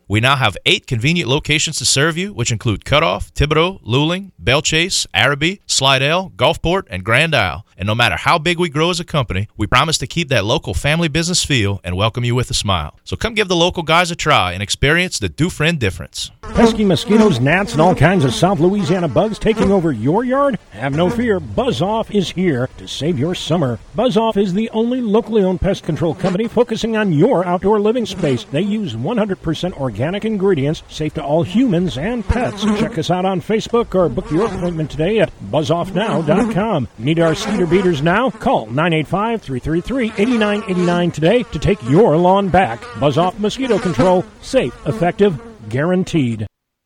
We now have eight convenient locations to serve you, which include Cutoff, Thibodaux, Luling, Bellchase, Arabi, Slidell, Gulfport, and Grand Isle. And no matter how big we grow as a company, we promise to keep that local family business feel and welcome you with a smile. So come give the local guys a try and experience the Dufrene difference. Pesky mosquitoes, gnats, and all kinds of South Louisiana bugs taking over your yard? Have no fear, Buzz Off is here to save your summer. Buzz Off is the only locally owned pest control company focusing on your outdoor living space. They use 100% organic ingredients, safe to all humans and pets. Check us out on Facebook or book your appointment today at buzzoffnow.com. Need our Skeeter beaters now? Call 985 333 8989 today to take your lawn back. Buzz Off Mosquito Control. Safe, effective, guaranteed.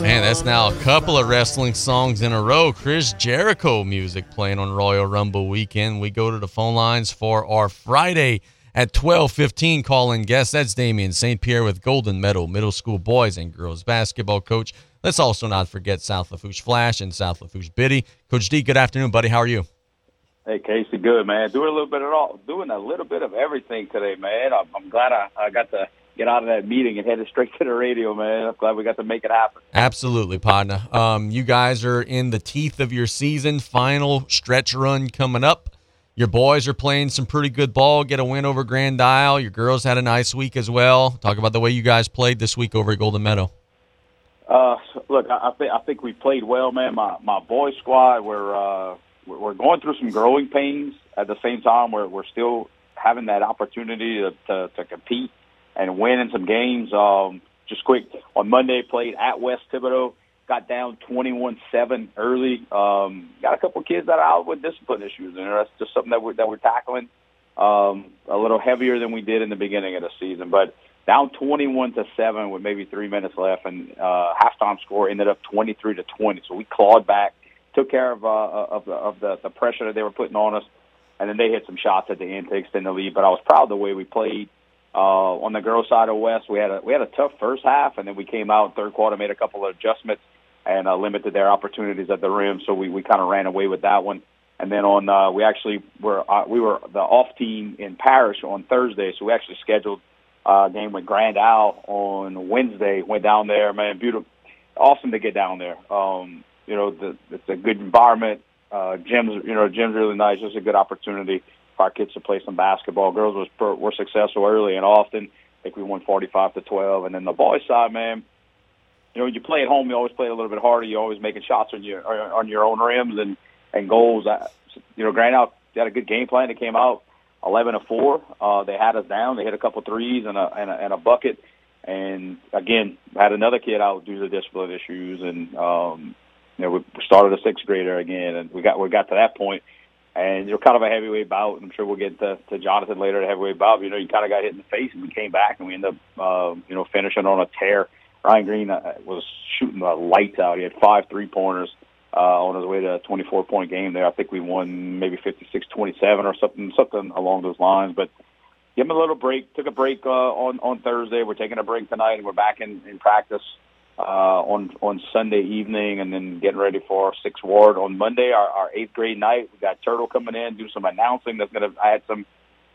Man, that's now a couple of wrestling songs in a row. Chris Jericho music playing on Royal Rumble weekend. We go to the phone lines for our Friday at 12:15 call-in guest. That's Damien St. Pierre with Golden Meadow Middle School boys and girls basketball coach. Let's also not forget South Lafourche Flash and South Lafourche Biddy. Coach D, good afternoon, buddy. How are you? Hey Casey, good man. Doing a little bit of all, doing a little bit of everything today, man. I'm, I'm glad I, I got to get out of that meeting and headed straight to the radio, man. I'm glad we got to make it happen. Absolutely, partner. Um, you guys are in the teeth of your season, final stretch run coming up. Your boys are playing some pretty good ball. Get a win over Grand Isle. Your girls had a nice week as well. Talk about the way you guys played this week over at Golden Meadow. Uh, look, I, I think I think we played well, man. My my boys squad, we're uh, we're we're going through some growing pains. At the same time, we're we're still having that opportunity to to, to compete and win in some games. Um, just quick on Monday, played at West Thibodaux, got down twenty-one seven early. Um, got a couple kids that are out with discipline issues, and that's just something that we're that we're tackling um, a little heavier than we did in the beginning of the season, but down 21 to 7 with maybe three minutes left, and uh, halftime score ended up 23 to 20. So we clawed back, took care of uh, of, the, of the, the pressure that they were putting on us, and then they hit some shots at the end to extend the lead. But I was proud of the way we played. Uh, on the girls' side of West, we had a we had a tough first half, and then we came out third quarter, made a couple of adjustments, and uh, limited their opportunities at the rim. So we we kind of ran away with that one. And then on uh, we actually were uh, we were the off team in Parish on Thursday, so we actually scheduled uh, game with Grand Isle on Wednesday. Went down there, man, beautiful, awesome to get down there. Um, you know, the, it's a good environment. Uh, gym's, you know, gym's really nice. Just a good opportunity our kids to play some basketball. Girls was were successful early and often. I think we won 45 to 12. And then the boys side, man, you know, when you play at home, you always play a little bit harder. You're always making shots on your on your own rims and and goals. You know, Grand Isle had a good game plan. They came out 11 to four. Uh, they had us down. They hit a couple threes and a and a, and a bucket. And again, had another kid out due to discipline issues. And um, you know, we started a sixth grader again, and we got we got to that point. And you're kind of a heavyweight bout. I'm sure we'll get to, to Jonathan later. The heavyweight bout. You know, you kind of got hit in the face, and we came back, and we ended up, uh, you know, finishing on a tear. Ryan Green uh, was shooting the lights out. He had five three pointers uh, on his way to a 24 point game there. I think we won maybe 56-27 or something, something along those lines. But give him a little break. Took a break uh, on on Thursday. We're taking a break tonight, and we're back in, in practice uh, on on Sunday evening, and then getting ready for our sixth ward on Monday, our, our eighth grade night. We got Turtle coming in, do some announcing. That's gonna add some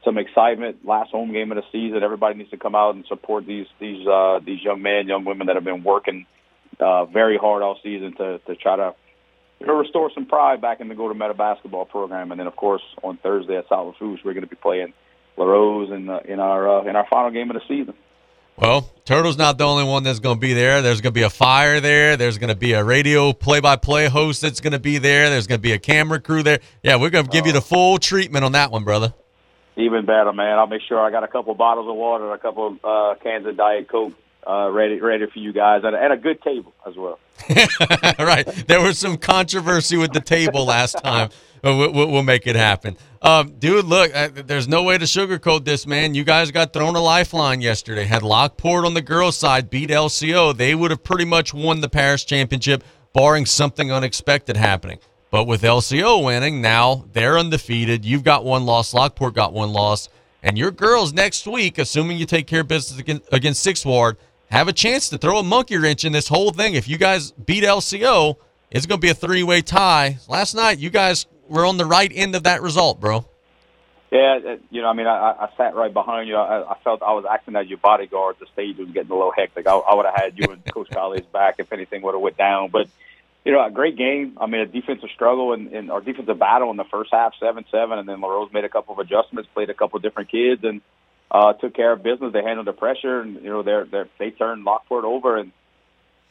some excitement. Last home game of the season. Everybody needs to come out and support these these uh, these young men, young women that have been working uh, very hard all season to to try to know, restore some pride back in the Golden Meadow basketball program. And then, of course, on Thursday at South Lafourche, we're going to be playing La Rose in uh, in our uh, in our final game of the season. Well, Turtle's not the only one that's going to be there. There's going to be a fire there. There's going to be a radio play-by-play host that's going to be there. There's going to be a camera crew there. Yeah, we're going to give you the full treatment on that one, brother. Even better, man. I'll make sure I got a couple bottles of water and a couple uh, cans of Diet Coke uh, ready ready for you guys, and, and a good table as well. right. There was some controversy with the table last time. We'll, we'll, make it happen. Um, dude, look, uh, there's no way to sugarcoat this, man. You guys got thrown a lifeline yesterday. Had Lockport on the girls' side beat LCO, they would have pretty much won the Parish Championship, barring something unexpected happening. But with LCO winning, now they're undefeated. You've got one loss. Lockport got one loss. And your girls next week, assuming you take care of business against, against Sixth Ward, have a chance to throw a monkey wrench in this whole thing. If you guys beat LCO, it's going to be a three way tie. Last night, you guys were on the right end of that result, bro. Yeah, you know, I mean, I, I sat right behind you. I, I felt I was acting as your bodyguard. The stage was getting a little hectic. I, I would have had you and Coach Colley's back if anything would have went down. But you know, a great game. I mean, a defensive struggle and, and our defensive battle in the first half, seven seven, and then LaRose made a couple of adjustments, played a couple of different kids, and uh, took care of business. They handled the pressure, and you know, they're, they're they turned Lockport over, and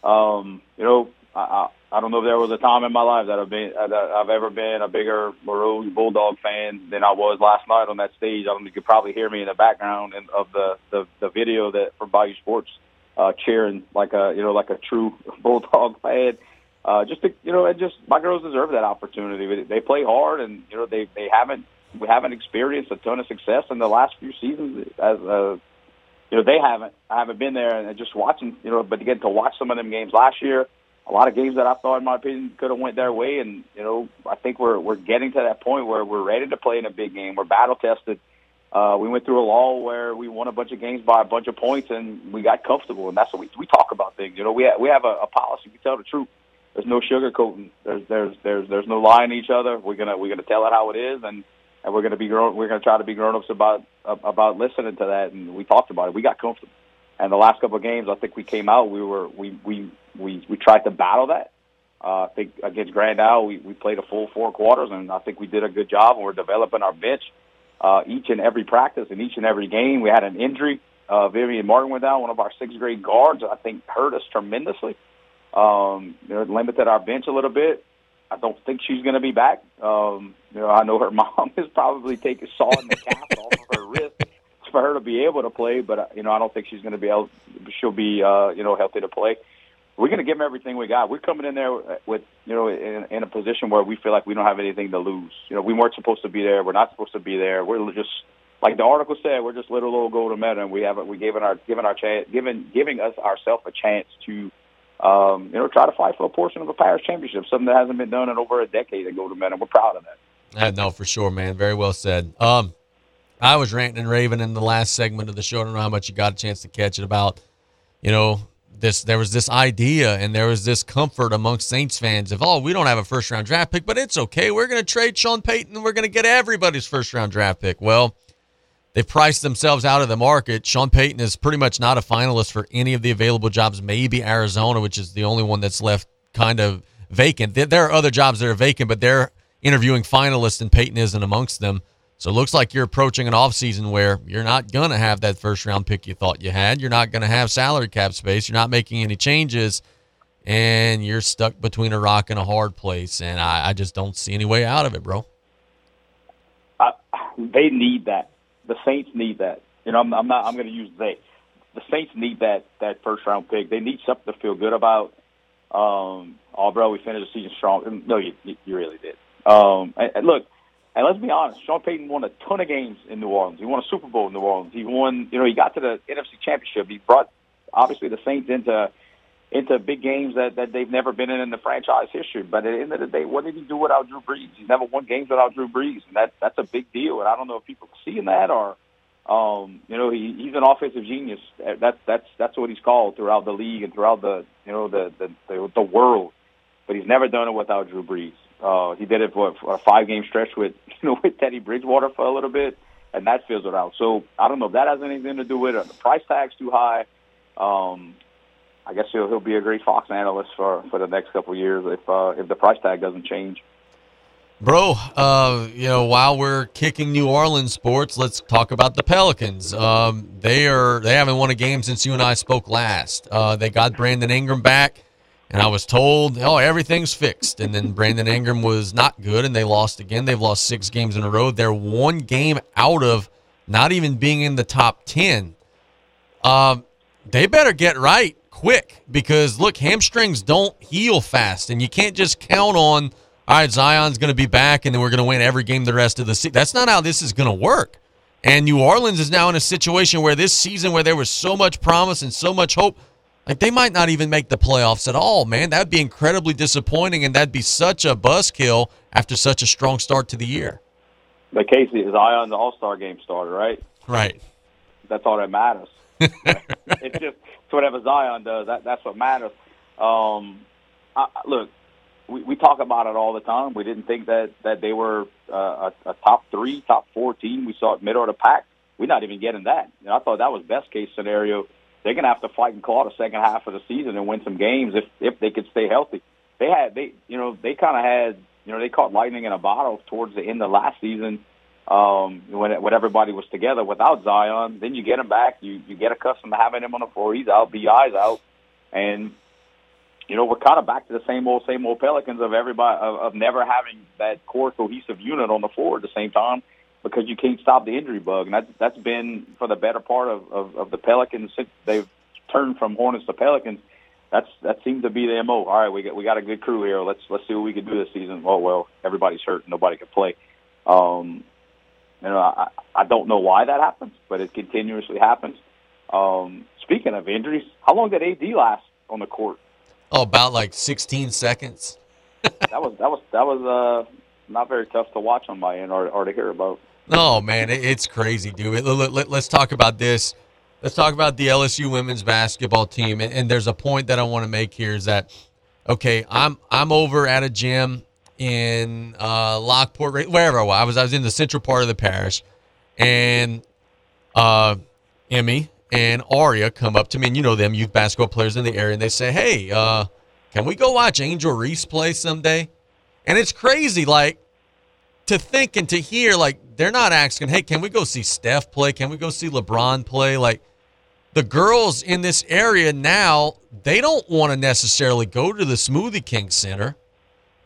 um, you know, I, I don't know if there was a time in my life that I've been that I've ever been a bigger LaRose Bulldog fan than I was last night on that stage. I know, you could probably hear me in the background and of the the, the video that from Bayou Sports uh, cheering like a you know like a true Bulldog fan. Uh, just to, you know, and just my girls deserve that opportunity. They play hard, and you know they they haven't we haven't experienced a ton of success in the last few seasons. As uh, you know, they haven't. I haven't been there, and just watching, you know, but to get to watch some of them games last year, a lot of games that I thought, in my opinion, could have went their way, and you know, I think we're we're getting to that point where we're ready to play in a big game. We're battle tested. Uh, we went through a lull where we won a bunch of games by a bunch of points, and we got comfortable, and that's what we we talk about things. You know, we have, we have a, a policy. We tell the truth. There's no sugarcoating. There's there's there's there's no lying to each other. We're gonna we're gonna tell it how it is, and and we're gonna be grown. We're gonna try to be grown ups about about listening to that. And we talked about it. We got comfortable. And the last couple of games, I think we came out. We were we we we we tried to battle that. Uh, I think against Grand Isle, we we played a full four quarters, and I think we did a good job. We're developing our bench uh, each and every practice and each and every game. We had an injury. Uh, Vivian Martin went down, one of our sixth grade guards. I think hurt us tremendously. Um, you know, limited our bench a little bit. I don't think she's going to be back. Um, you know, I know her mom is probably taking sawing the cast off of her wrist for her to be able to play, but uh, you know, I don't think she's going to be able. She'll be, uh, you know, healthy to play. We're going to give them everything we got. We're coming in there with, you know, in, in a position where we feel like we don't have anything to lose. You know, we weren't supposed to be there. We're not supposed to be there. We're just like the article said. We're just little old Golden Meadow, and we haven't. We given our given our chance, given giving us ourselves a chance to um, you know, try to fight for a portion of a parish championship, something that hasn't been done in over a decade at Golden Men, and we're proud of that. I know for sure, man. Very well said. Um, I was ranting and raving in the last segment of the show. I don't know how much you got a chance to catch it about, you know, this. There was this idea and there was this comfort amongst Saints fans of, oh, we don't have a first round draft pick, but it's okay. We're going to trade Sean Payton we're going to get everybody's first round draft pick. Well, they've priced themselves out of the market. Sean Payton is pretty much not a finalist for any of the available jobs. Maybe Arizona, which is the only one that's left kind of vacant. There are other jobs that are vacant, but they're interviewing finalists, and Payton isn't amongst them. So it looks like you're approaching an offseason where you're not going to have that first round pick you thought you had. You're not going to have salary cap space. You're not making any changes, and you're stuck between a rock and a hard place. And I, I just don't see any way out of it, bro. They need that. The Saints need that. You know, I'm, I'm not. I'm going to use they. The Saints need that that first round pick. They need something to feel good about. Um, oh, bro, we finished the season strong. No, you you really did. Um, and, and look, and let's be honest, Sean Payton won a ton of games in New Orleans. He won a Super Bowl in New Orleans. He won, you know, he got to the NFC Championship. He brought obviously the Saints into into big games that, that they've never been in in the franchise history. But at the end of the day, what did he do without Drew Brees? He's never won games without Drew Brees, and that that's a big deal. And I don't know if people are seeing that or, um, you know, he, he's an offensive genius. That's that's that's what he's called throughout the league and throughout the you know the the the, the world. But he's never done it without Drew Brees. Uh, he did it for, a five game stretch with you know with Teddy Bridgewater for a little bit, and that fizzled out. So I don't know if that has anything to do with it. The price tag's too high. Um, I guess he'll he'll be a great Fox analyst for for the next couple of years if uh, if the price tag doesn't change. Bro, uh, you know, while we're kicking New Orleans sports, let's talk about the Pelicans. Um, they are they haven't won a game since you and I spoke last. Uh, they got Brandon Ingram back, and I was told, oh, everything's fixed. And then Brandon Ingram was not good, and they lost again. They've lost six games in a row. They're one game out of not even being in the top ten. Um, they better get right quick because look, hamstrings don't heal fast, and you can't just count on all right, Zion's going to be back, and then we're going to win every game the rest of the season. That's not how this is going to work. And New Orleans is now in a situation where this season, where there was so much promise and so much hope, like they might not even make the playoffs at all, man. That'd be incredibly disappointing, and that'd be such a buzzkill after such a strong start to the year. But Casey, Zion's the All Star game starter, right? Right. That's all that matters. it's just it's whatever Zion does. That that's what matters. Um, I, look, we, we talk about it all the time. We didn't think that that they were uh, a, a top three, top four team. We saw it middle of the pack. We're not even getting that. Know, I thought that was best case scenario. They're going to have to fight and claw the second half of the season and win some games if if they could stay healthy. They had they you know they kind of had you know they caught lightning in a bottle towards the end of last season um, when when everybody was together without Zion. Then you get him back. You you get accustomed to having him on the floor. He's out. BI's out, and you know we're kind of back to the same old same old Pelicans of everybody of, of never having that core cohesive unit on the floor at the same time because you can't stop the injury bug, and that's that's been for the better part of of, of the Pelicans since they've turned from Hornets to Pelicans. That's that seems to be the mo. All right, we got we got a good crew here. Let's let's see what we can do this season. Oh well, everybody's hurt, nobody can play. Um, you know, I, I don't know why that happens, but it continuously happens. Um, speaking of injuries, how long did AD last on the court? Oh, about like 16 seconds. That was that was that was uh not very tough to watch on my end or, or to hear about. No, man, it's crazy, dude. Let, let's talk about this. Let's talk about the LSU women's basketball team. And, and there's a point that I want to make here is that, okay, I'm I'm over at a gym in uh, Lockport, wherever I was. I was. I was in the central part of the parish, and uh, Emmy and Aria come up to me, and you know them, youth basketball players in the area, and they say, "Hey, uh, can we go watch Angel Reese play someday?" And it's crazy, like to think and to hear, like they're not asking, "Hey, can we go see Steph play? Can we go see LeBron play?" Like the girls in this area now, they don't want to necessarily go to the Smoothie King Center.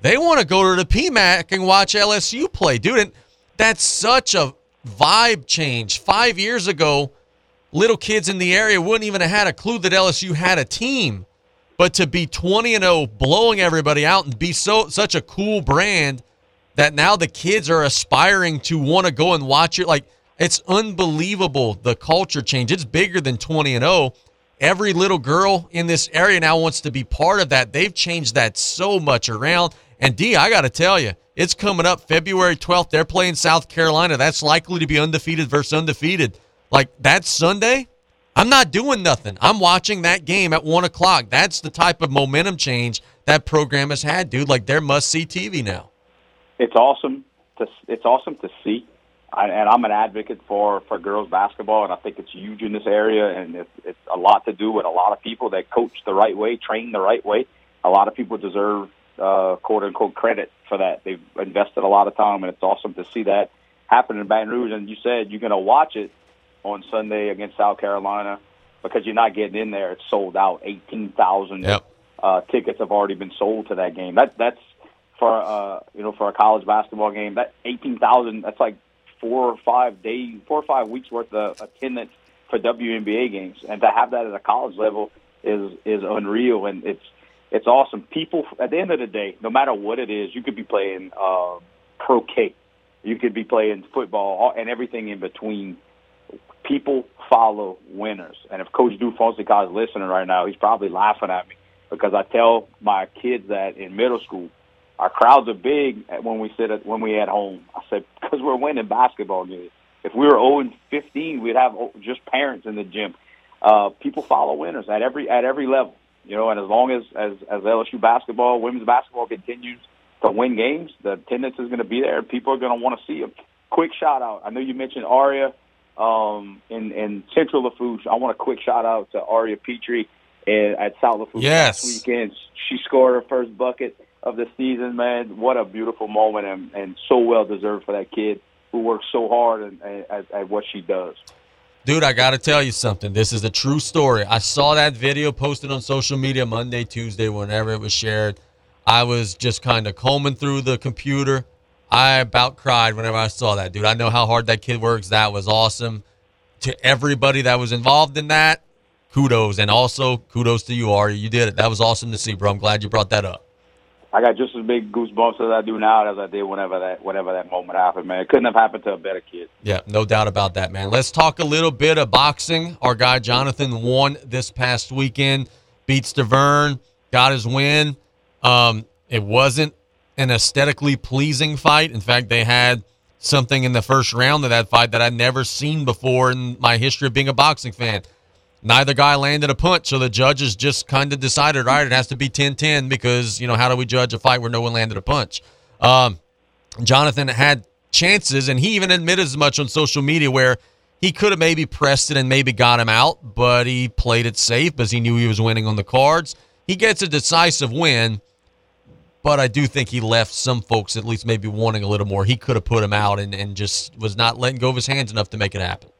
They want to go to the PMAC and watch LSU play, dude. And that's such a vibe change. Five years ago, little kids in the area wouldn't even have had a clue that LSU had a team. But to be 20 and 0, blowing everybody out and be so such a cool brand that now the kids are aspiring to want to go and watch it. Like it's unbelievable the culture change. It's bigger than 20 and 0. Every little girl in this area now wants to be part of that. They've changed that so much around. And D, I got to tell you, it's coming up February 12th. They're playing South Carolina. That's likely to be undefeated versus undefeated. Like that Sunday, I'm not doing nothing. I'm watching that game at one o'clock. That's the type of momentum change that program has had, dude. Like they're must see TV now. It's awesome to it's awesome to see. I, and I'm an advocate for for girls basketball, and I think it's huge in this area, and it's, it's a lot to do with a lot of people that coach the right way, train the right way. A lot of people deserve uh, quote unquote credit for that. They've invested a lot of time, and it's awesome to see that happen in Baton Rouge. And you said you're going to watch it on Sunday against South Carolina because you're not getting in there. It's sold out. Eighteen thousand Yep. uh, tickets have already been sold to that game. That that's for uh, you know for a college basketball game. That eighteen thousand. That's like four or five days, four or five weeks worth of attendance for WNBA games, and to have that at a college level is is unreal, and it's it's awesome. People at the end of the day, no matter what it is, you could be playing uh, croquet, you could be playing football, and everything in between. People follow winners, and if Coach Du Fonseca is listening right now, he's probably laughing at me because I tell my kids that in middle school, our crowds are big when we sit at when we at home. I said because we're winning basketball games. If we were 0 and 15, we'd have just parents in the gym. Uh, people follow winners at every at every level, you know. And as long as as as LSU basketball, women's basketball continues to win games, the attendance is going to be there. People are going to want to see them. Quick shout out. I know you mentioned Aria um, in in Central Lafourche. I want a quick shout out to Aria Petrie and at South Lafourche Yes. last weekend. She scored her first bucket of the season, man. What a beautiful moment and, and so well deserved for that kid who works so hard and, and, at, at what she does. Dude, I got to tell you something. This is a true story. I saw that video posted on social media Monday, Tuesday, whenever it was shared. I was just kind of combing through the computer. I about cried whenever I saw that, dude. I know how hard that kid works. That was awesome. To everybody that was involved in that, kudos. And also, kudos to you, Ari. You did it. That was awesome to see, bro. I'm glad you brought that up. I got just as big goosebumps as I do now as I did whenever that whenever that moment happened, man. It couldn't have happened to a better kid. Yeah, no doubt about that, man. Let's talk a little bit of boxing. Our guy Jonathan won this past weekend, beats Stavern, got his win. Um, it wasn't an aesthetically pleasing fight. In fact, they had something in the first round of that fight that I'd never seen before in my history of being a boxing fan. Neither guy landed a punch, so the judges just kind of decided, all right, it has to be 10-10 because, you know, how do we judge a fight where no one landed a punch? Um, Jonathan had chances, and he even admitted as much on social media where he could have maybe pressed it and maybe got him out, but he played it safe because he knew he was winning on the cards. He gets a decisive win, but I do think he left some folks at least maybe wanting a little more. He could have put him out and, and just was not letting go of his hands enough to make it happen.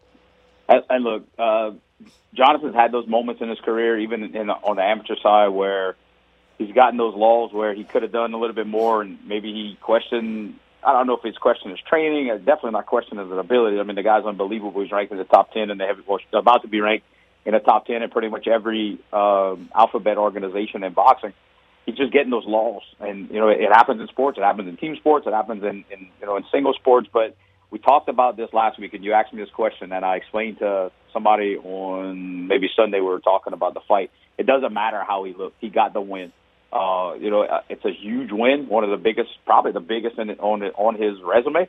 And, and look, uh, Jonathan's had those moments in his career, even in, on the amateur side, where he's gotten those laws where he could have done a little bit more, and maybe he questioned. I don't know if he's questioned his training. uh, Definitely not questioning his ability. I mean, the guy's unbelievable. He's ranked in the top ten, and they have well, about to be ranked in the top ten in pretty much every um, alphabet organization in boxing. He's just getting those laws, and you know, it, it happens in sports. It happens in team sports. It happens in, in you know in single sports, but we talked about this last week, and you asked me this question, and I explained to somebody on maybe Sunday we were talking about the fight. It doesn't matter how he looked; he got the win. Uh, you know, uh, it's a huge win, one of the biggest, probably the biggest in, on on his resume,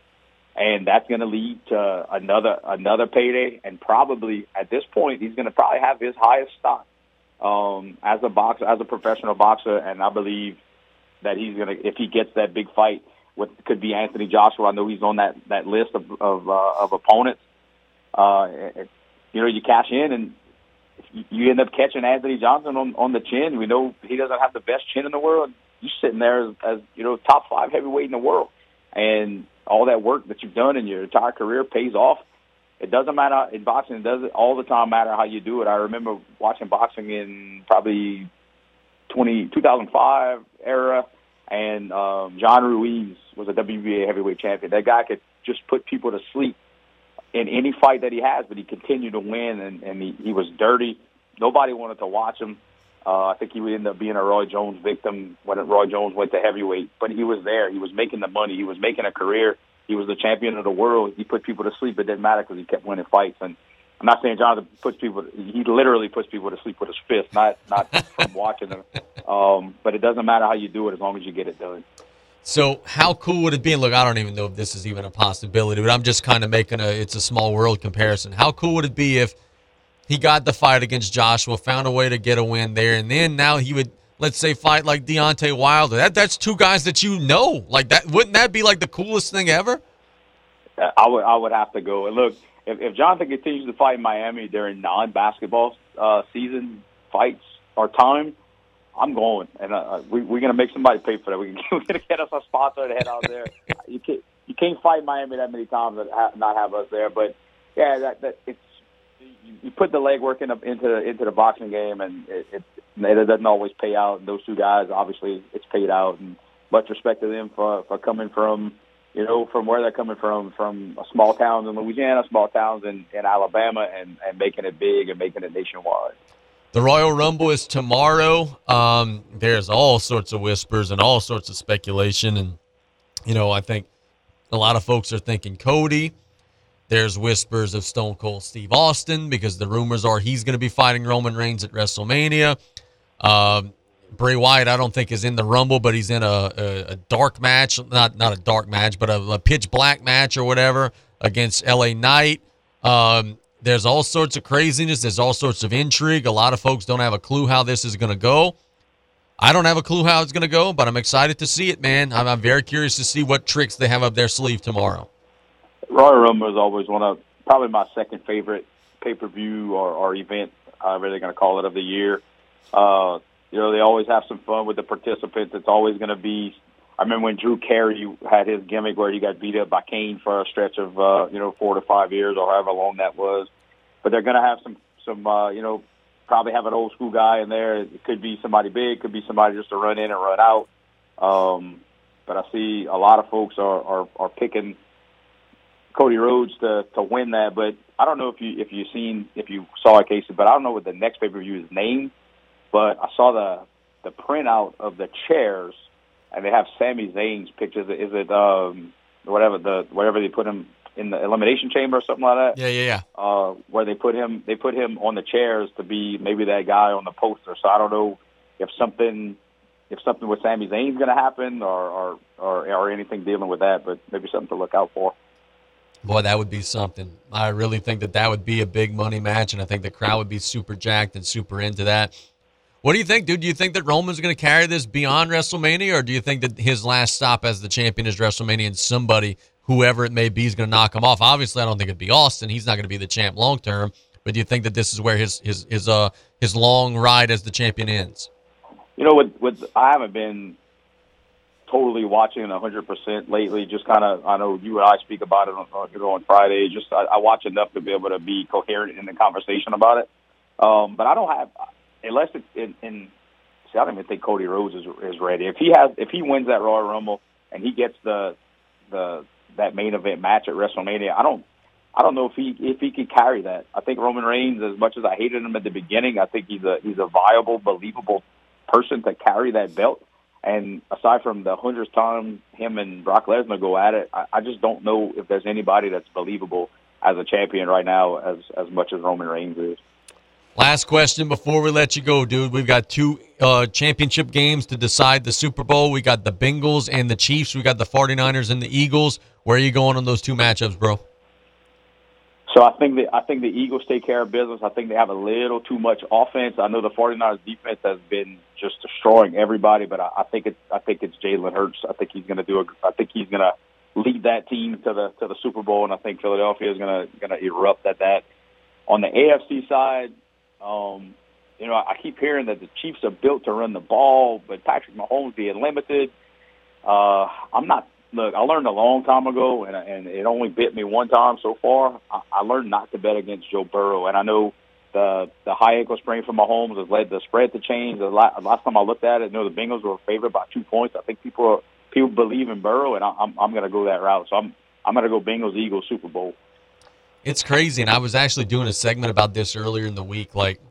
and that's going to lead to another another payday, and probably at this point he's going to probably have his highest stock um, as a boxer, as a professional boxer, and I believe that he's gonna if he gets that big fight with could be Anthony Joshua. I know he's on that that list of of, uh, of opponents. Uh, you know, you cash in and you end up catching Anthony Johnson on on the chin. We know he doesn't have the best chin in the world. You're sitting there as, as you know top five heavyweight in the world, and all that work that you've done in your entire career pays off. It doesn't matter in boxing. It doesn't all the time matter how you do it. I remember watching boxing in probably 20, 2005 era, and um, John Ruiz was a WBA heavyweight champion. That guy could just put people to sleep in any fight that he has, but he continued to win, and, and he, he was dirty. Nobody wanted to watch him. Uh, I think he would end up being a Roy Jones victim when Roy Jones went to heavyweight, but he was there. He was making the money. He was making a career. He was the champion of the world. He put people to sleep. It didn't matter because he kept winning fights. And I'm not saying Jonathan puts people. He literally puts people to sleep with his fist, not not from watching them. Um, but it doesn't matter how you do it as long as you get it done. So how cool would it be? Look, I don't even know if this is even a possibility, but I'm just kind of making a it's a small world comparison. How cool would it be if he got the fight against Joshua, found a way to get a win there, and then now he would let's say fight like Deontay Wilder. That that's two guys that you know. Like that wouldn't that be like the coolest thing ever? uh, I would I would have to go. And look, if, if Jonathan continues to fight in Miami during non-basketball uh, season fights or time, I'm going, and uh, we, we're gonna make somebody pay for that. We, we're gonna get us a sponsor to head out there. you can't you can't fight Miami that many times and ha- not have us there. But yeah, that, that it's you, you put the legwork in the, into the, into the boxing game, and it, it it doesn't always pay out. And those two guys, obviously, it's paid out, and much respect to them for for coming from you know from where they're coming from, from small towns in Louisiana, small towns in, in Alabama, and and making it big and making it nationwide. The Royal Rumble is tomorrow. Um, there's all sorts of whispers and all sorts of speculation, and you know, I think a lot of folks are thinking Cody. There's whispers of Stone Cold Steve Austin because the rumors are he's going to be fighting Roman Reigns at WrestleMania. Um, Bray Wyatt, I don't think is in the Rumble, but he's in a, a, a dark match, not not a dark match, but a, a pitch black match or whatever against LA Knight. Um, there's all sorts of craziness. There's all sorts of intrigue. A lot of folks don't have a clue how this is going to go. I don't have a clue how it's going to go, but I'm excited to see it, man. I'm, I'm very curious to see what tricks they have up their sleeve tomorrow. Royal Rumble is always one of probably my second favorite pay per view or, or event, however they're going to call it, of the year. Uh, you know, they always have some fun with the participants. It's always going to be. I remember when Drew Carey had his gimmick where he got beat up by Kane for a stretch of uh, you know four to five years or however long that was. But they're going to have some some uh, you know probably have an old school guy in there. It could be somebody big, could be somebody just to run in and run out. Um, but I see a lot of folks are are, are picking Cody Rhodes to to win that. But I don't know if you if you seen if you saw it, Casey. But I don't know what the next pay per view is named. But I saw the the printout of the chairs, and they have Sami Zayn's pictures. Is it um whatever the whatever they put him in the elimination chamber or something like that? Yeah, yeah, yeah. Uh, where they put him they put him on the chairs to be maybe that guy on the poster. So I don't know if something if something with Sami Zayn's going to happen or, or or or anything dealing with that. But maybe something to look out for. Boy, that would be something. I really think that that would be a big money match, and I think the crowd would be super jacked and super into that. What do you think, dude? Do you think that Roman's going to carry this beyond WrestleMania, or do you think that his last stop as the champion is WrestleMania and somebody, whoever it may be, is going to knock him off? Obviously, I don't think it'd be Austin. He's not going to be the champ long term. But do you think that this is where his his his uh his long ride as the champion ends? You know, with with I haven't been totally watching 100% lately. Just kind of, I know you and I speak about it on, on, Friday. Just I, I watch enough to be able to be coherent in the conversation about it. Um, but I don't have, unless it's in, in see, I don't even think Cody Rhodes is, is ready. If he has, if he wins that Royal Rumble and he gets the the that main event match at WrestleMania, I don't. I don't know if he if he could carry that. I think Roman Reigns, as much as I hated him at the beginning, I think he's a he's a viable, believable person to carry that belt. And aside from the hundredth time him and Brock Lesnar go at it, I, I just don't know if there's anybody that's believable as a champion right now as as much as Roman Reigns is. Last question before we let you go, dude. We've got two uh, championship games to decide the Super Bowl. We got the Bengals and the Chiefs. We got the 49ers and the Eagles. Where are you going on those two matchups, bro? So I think that I think the Eagles take care of business. I think they have a little too much offense. I know the 49ers defense has been just destroying everybody, but I, I think it's I think it's Jalen Hurts. I think he's going to do a. I think he's going to lead that team to the to the Super Bowl, and I think Philadelphia is going to going to erupt at that. On the AFC side, um, you know, I keep hearing that the Chiefs are built to run the ball, but Patrick Mahomes being limited. Uh, I'm not look, I learned a long time ago, and and it only bit me one time so far. I, I learned not to bet against Joe Burrow, and I know the the high ankle sprain from Mahomes has led the spread to change. The last, last time I looked at it, you know the Bengals were favored by two points. I think people are, people believe in Burrow, and I, I'm I'm going to go that route. So I'm I'm going to go Bengals Eagles Super Bowl. It's crazy, and I was actually doing a segment about this earlier in the week. Like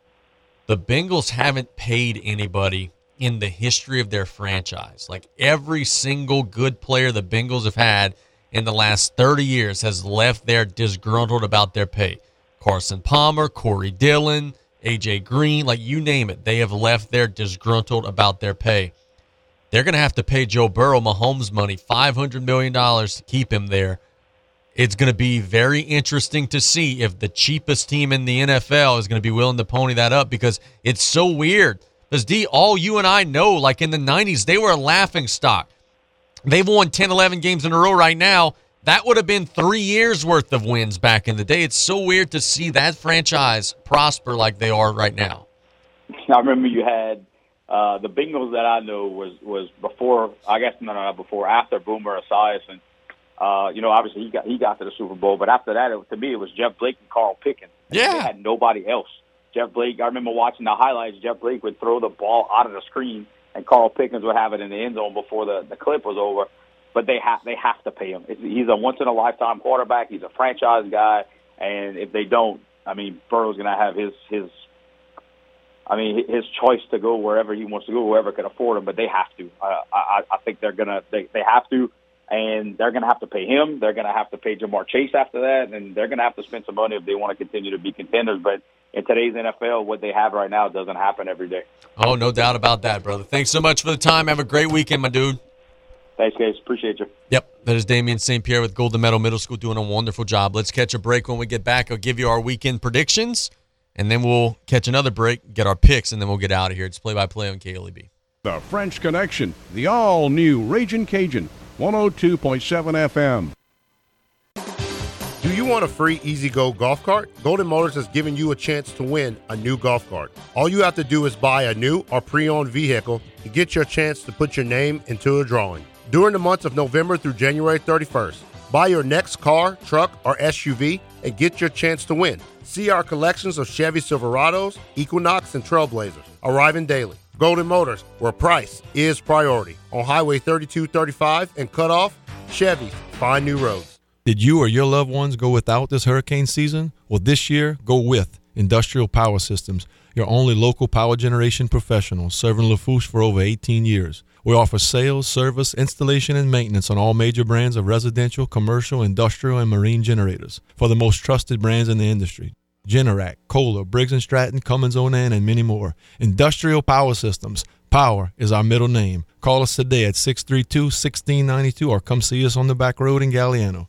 the Bengals haven't paid anybody in the history of their franchise. Like every single good player the Bengals have had in the last 30 years has left there disgruntled about their pay. Carson Palmer, Corey Dillon, AJ Green, like you name it, they have left there disgruntled about their pay. They're going to have to pay Joe Burrow Mahomes money, $500 million to keep him there. It's going to be very interesting to see if the cheapest team in the NFL is going to be willing to pony that up because it's so weird. Because D, all you and I know, like in the 90s, they were a laughing stock. They've won 10, 11 games in a row right now. That would have been three years worth of wins back in the day. It's so weird to see that franchise prosper like they are right now. I remember you had uh, the Bengals that I know was was before. I guess no, no, no, before after Boomer Esiason. Uh, you know, obviously he got he got to the Super Bowl, but after that, it, to me, it was Jeff Blake and Carl Pickens. Yeah, they had nobody else. Jeff Blake. I remember watching the highlights. Jeff Blake would throw the ball out of the screen, and Carl Pickens would have it in the end zone before the the clip was over. But they have they have to pay him. It's, he's a once in a lifetime quarterback. He's a franchise guy, and if they don't, I mean, Burrow's going to have his his. I mean, his choice to go wherever he wants to go, whoever can afford him, but they have to. Uh, I, I think they're gonna they they have to, and they're gonna have to pay him. They're gonna have to pay Ja'Marr Chase after that, and they're gonna have to spend some money if they want to continue to be contenders. But in today's NFL, what they have right now doesn't happen every day. Oh, no doubt about that, brother. Thanks so much for the time. Have a great weekend, my dude. Thanks, guys. Appreciate you. Yep, that is Damien St. Pierre with Golden Meadow Middle School doing a wonderful job. Let's catch a break when we get back. I'll give you our weekend predictions, and then we'll catch another break, get our picks, and then we'll get out of here. It's play by play on KLEB. The French Connection, the all new Raging Cajun, 102.7 FM. Do you want a free E-Z-GO golf cart? Golden Motors has given you a chance to win a new golf cart. All you have to do is buy a new or pre owned vehicle to get your chance to put your name into a drawing. During the months of November through January 31st, buy your next car, truck, or SUV and get your chance to win. See our collections of Chevy Silverados, Equinox, and Trailblazers arriving daily. Golden Motors, where price is priority. On Highway 3235 and Cutoff, Chevys find new roads. Did you or your loved ones go without this hurricane season? Well, this year, go with Industrial Power Systems, your only local power generation professional serving Lafourche for over 18 years. We offer sales, service, installation, and maintenance on all major brands of residential, commercial, industrial, and marine generators for the most trusted brands in the industry. Generac, Kohler, Briggs & Stratton, Cummins Onan, and many more. Industrial Power Systems. Power is our middle name. Call us today at 632-1692 or come see us on the back road in Galliano.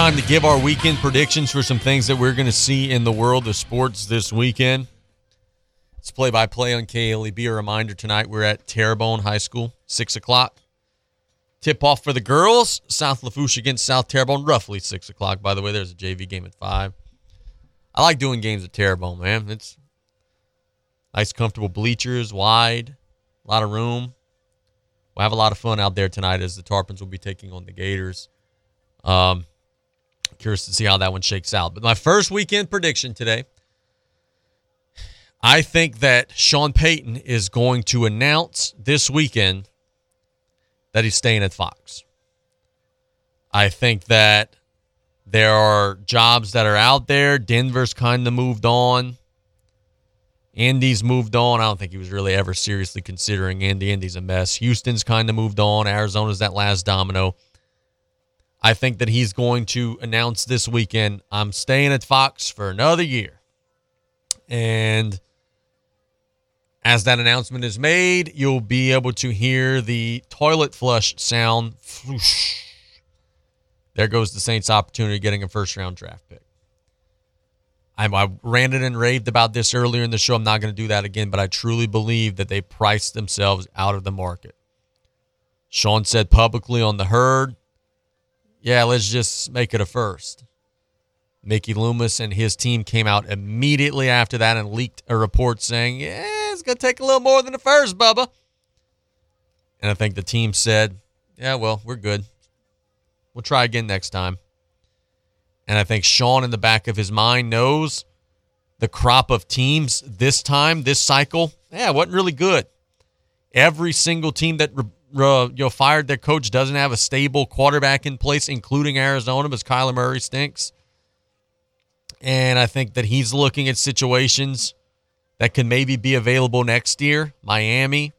Time to give our weekend predictions for some things that we're going to see in the world of sports this weekend. It's play by play on KLEB. A reminder tonight we're at Terrebonne High School, 6 o'clock. Tip off for the girls South Lafourche against South Terrebonne, roughly 6 o'clock. By the way, there's a JV game at 5. I like doing games at Terrebonne, man. It's nice, comfortable bleachers, wide, a lot of room. We'll have a lot of fun out there tonight as the Tarpons will be taking on the Gators. Um, curious to see how that one shakes out. But my first weekend prediction today, I think that Sean Payton is going to announce this weekend that he's staying at Fox. I think that there are jobs that are out there. Denver's kind of moved on. Indy's moved on. I don't think he was really ever seriously considering Indy. Indy's a mess. Houston's kind of moved on. Arizona's that last domino. I think that he's going to announce this weekend I'm staying at Fox for another year. And as that announcement is made, you'll be able to hear the toilet flush sound. There goes the Saints' opportunity of getting a first round draft pick. I, I ranted and raved about this earlier in the show. I'm not going to do that again, but I truly believe that they priced themselves out of the market. Sean said publicly on the herd, yeah, let's just make it a first. Mickey Loomis and his team came out immediately after that and leaked a report saying, yeah, it's going to take a little more than a first, Bubba. And I think the team said, yeah, well, we're good. We'll try again next time. And I think Sean, in the back of his mind, knows the crop of teams this time, this cycle, yeah, wasn't really good. Every single team that uh, you know fired their coach doesn't have a stable quarterback in place, including Arizona, because Kyler Murray stinks. And I think that he's looking at situations that can maybe be available next year. Miami,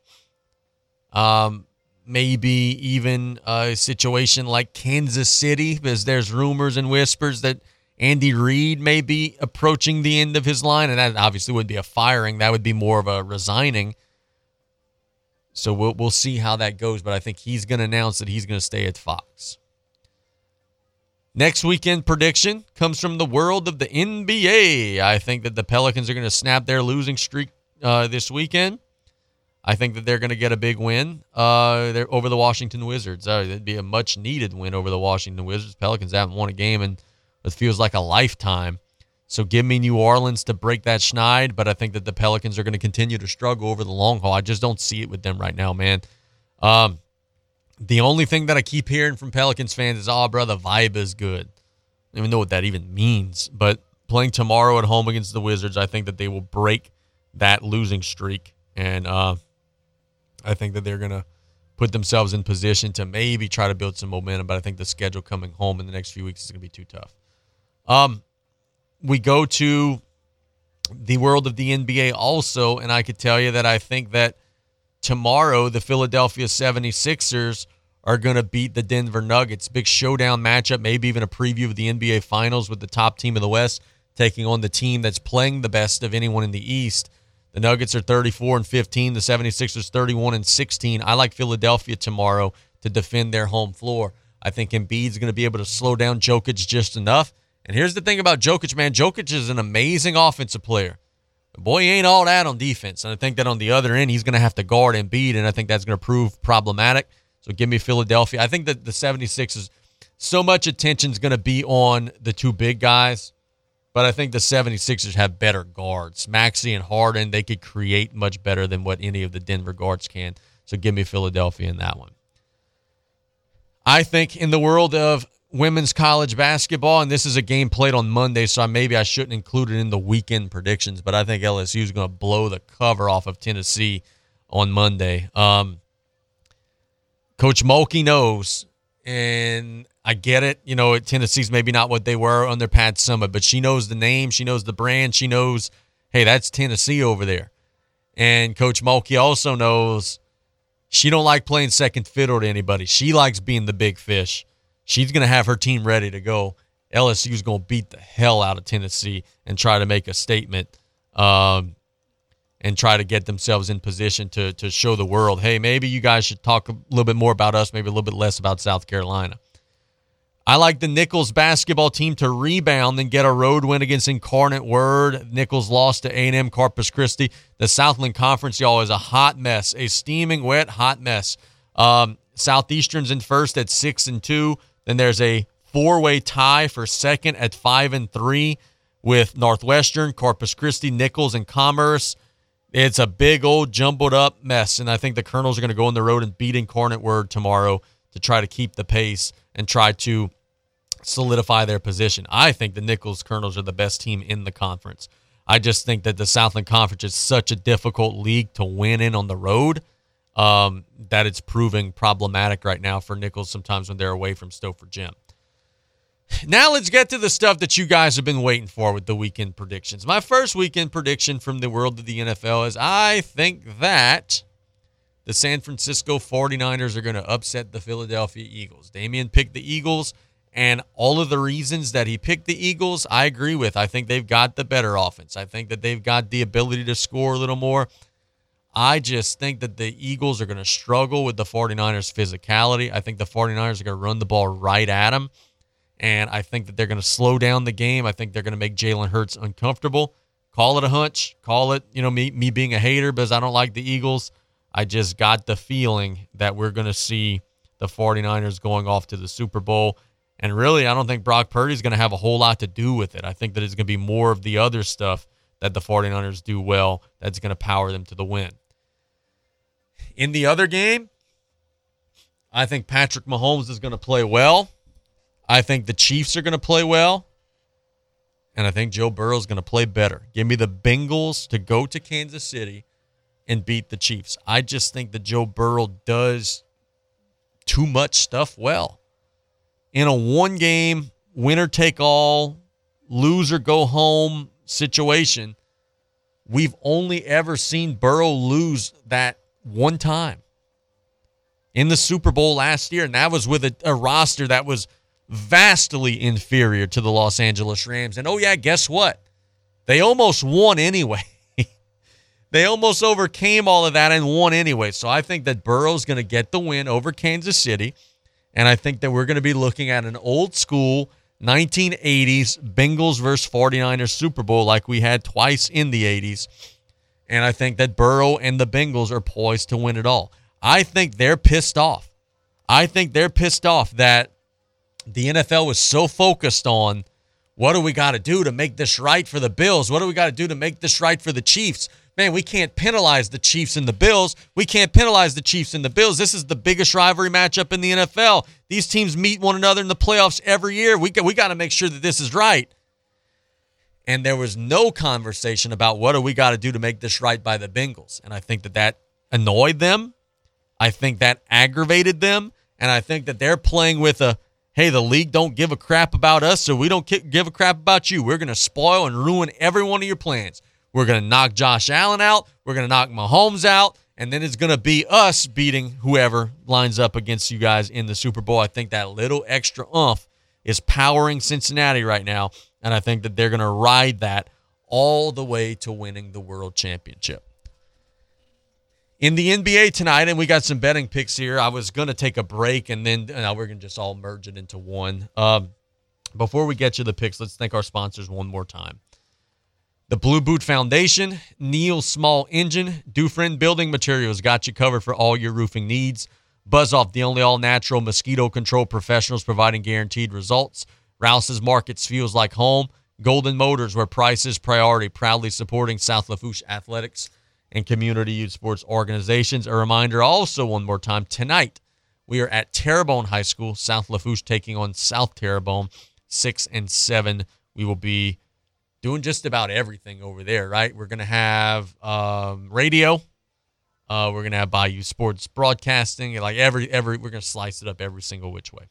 um, maybe even a situation like Kansas City, because there's rumors and whispers that Andy Reid may be approaching the end of his line, and that obviously wouldn't be a firing. That would be more of a resigning. So we'll we'll see how that goes, but I think he's going to announce that he's going to stay at Fox. Next weekend prediction comes from the world of the NBA. I think that the Pelicans are going to snap their losing streak uh, this weekend. I think that they're going to get a big win uh, they're over the Washington Wizards. Uh, it'd be a much needed win over the Washington Wizards. Pelicans haven't won a game in it feels like a lifetime. So give me New Orleans to break that schneid, but I think that the Pelicans are going to continue to struggle over the long haul. I just don't see it with them right now, man. Um, the only thing that I keep hearing from Pelicans fans is, "Oh, bro, the vibe is good." I don't even know what that even means, but playing tomorrow at home against the Wizards, I think that they will break that losing streak, and uh, I think that they're gonna put themselves in position to maybe try to build some momentum. But I think the schedule coming home in the next few weeks is gonna be too tough. Um, we go to the world of the NBA also, and I could tell you that I think that tomorrow the Philadelphia 76ers are going to beat the Denver Nuggets. Big showdown matchup, maybe even a preview of the NBA Finals with the top team in the West taking on the team that's playing the best of anyone in the East. The Nuggets are 34 and 15, the 76ers 31 and 16. I like Philadelphia tomorrow to defend their home floor. I think Embiid's going to be able to slow down Jokic just enough. And here's the thing about Jokic, man. Jokic is an amazing offensive player. Boy, he ain't all that on defense. And I think that on the other end, he's going to have to guard Embiid, and I think that's going to prove problematic. So give me Philadelphia. I think that the 76ers, so much attention is going to be on the two big guys, but I think the 76ers have better guards. Maxey and Harden, they could create much better than what any of the Denver guards can. So give me Philadelphia in that one. I think in the world of women's college basketball, and this is a game played on Monday, so maybe I shouldn't include it in the weekend predictions, but I think LSU is going to blow the cover off of Tennessee on Monday. Um, Coach Mulkey knows, and I get it. You know, Tennessee's maybe not what they were under Pat Summitt, but she knows the name, she knows the brand, she knows, hey, that's Tennessee over there. And Coach Mulkey also knows she don't like playing second fiddle to anybody. She likes being the big fish. She's going to have her team ready to go. LSU's going to beat the hell out of Tennessee and try to make a statement um, and try to get themselves in position to, to show the world, hey, maybe you guys should talk a little bit more about us, maybe a little bit less about South Carolina. I like the Nichols basketball team to rebound and get a road win against Incarnate Word. Nichols lost to A&M Corpus Christi. The Southland Conference, y'all, is a hot mess, a steaming wet hot mess. Um, Southeastern's in first at six and two. Then there's a four-way tie for second at five and three with Northwestern, Corpus Christi, Nichols, and Commerce. It's a big old jumbled up mess, and I think the Colonels are going to go on the road and beat Incarnate Word tomorrow to try to keep the pace and try to solidify their position. I think the Nichols Colonels are the best team in the conference. I just think that the Southland Conference is such a difficult league to win in on the road um, that it's proving problematic right now for Nichols sometimes when they're away from Stopher Gym. Now let's get to the stuff that you guys have been waiting for with the weekend predictions. My first weekend prediction from the world of the NFL is I think that the San Francisco 49ers are going to upset the Philadelphia Eagles. Damien picked the Eagles, and all of the reasons that he picked the Eagles, I agree with. I think they've got the better offense. I think that they've got the ability to score a little more. I just think that the Eagles are going to struggle with the 49ers' physicality. I think the 49ers are going to run the ball right at them. And I think that they're going to slow down the game. I think they're going to make Jalen Hurts uncomfortable. Call it a hunch. Call it, you know, me, me being a hater because I don't like the Eagles. I just got the feeling that we're going to see the 49ers going off to the Super Bowl. And really, I don't think Brock Purdy's going to have a whole lot to do with it. I think that it's going to be more of the other stuff that the 49ers do well that's going to power them to the win. In the other game, I think Patrick Mahomes is going to play well. I think the Chiefs are going to play well. And I think Joe Burrow is going to play better. Give me the Bengals to go to Kansas City and beat the Chiefs. I just think that Joe Burrow does too much stuff well. In a one game, winner take all, lose or go home situation, we've only ever seen Burrow lose that one time in the Super Bowl last year. And that was with a, a roster that was vastly inferior to the Los Angeles Rams. And oh, yeah, guess what? They almost won anyway. they almost overcame all of that and won anyway. So I think that Burrow's going to get the win over Kansas City. And I think that we're going to be looking at an old school 1980s Bengals versus 49ers Super Bowl like we had twice in the 80s. And I think that Burrow and the Bengals are poised to win it all. I think they're pissed off. I think they're pissed off that the NFL was so focused on what do we got to do to make this right for the Bills? What do we got to do to make this right for the Chiefs? Man, we can't penalize the Chiefs and the Bills. We can't penalize the Chiefs and the Bills. This is the biggest rivalry matchup in the NFL. These teams meet one another in the playoffs every year. We got, we got to make sure that this is right. And there was no conversation about what do we got to do to make this right by the Bengals. And I think that that annoyed them. I think that aggravated them. And I think that they're playing with a hey, the league don't give a crap about us, so we don't give a crap about you. We're going to spoil and ruin every one of your plans. We're going to knock Josh Allen out. We're going to knock Mahomes out. And then it's going to be us beating whoever lines up against you guys in the Super Bowl. I think that little extra umph is powering Cincinnati right now. And I think that they're going to ride that all the way to winning the world championship in the NBA tonight, and we got some betting picks here. I was going to take a break, and then we're going to just all merge it into one. Um, before we get to the picks, let's thank our sponsors one more time. The Blue Boot Foundation, Neil Small Engine, Dufrene Building Materials got you covered for all your roofing needs. Buzz Off, the only all natural mosquito control professionals providing guaranteed results. Rouse's Markets feels like home. Golden Motors, where price is priority, proudly supporting South Lafourche Athletics and community youth sports organizations. A reminder also, one more time, tonight we are at Terrebonne High School, South Lafourche taking on South Terrebonne, 6 and 7. We will be doing just about everything over there, right? We're going to have um, radio. Uh, we're going to have Bayou Sports broadcasting. Like every, every, we're going to slice it up every single which way.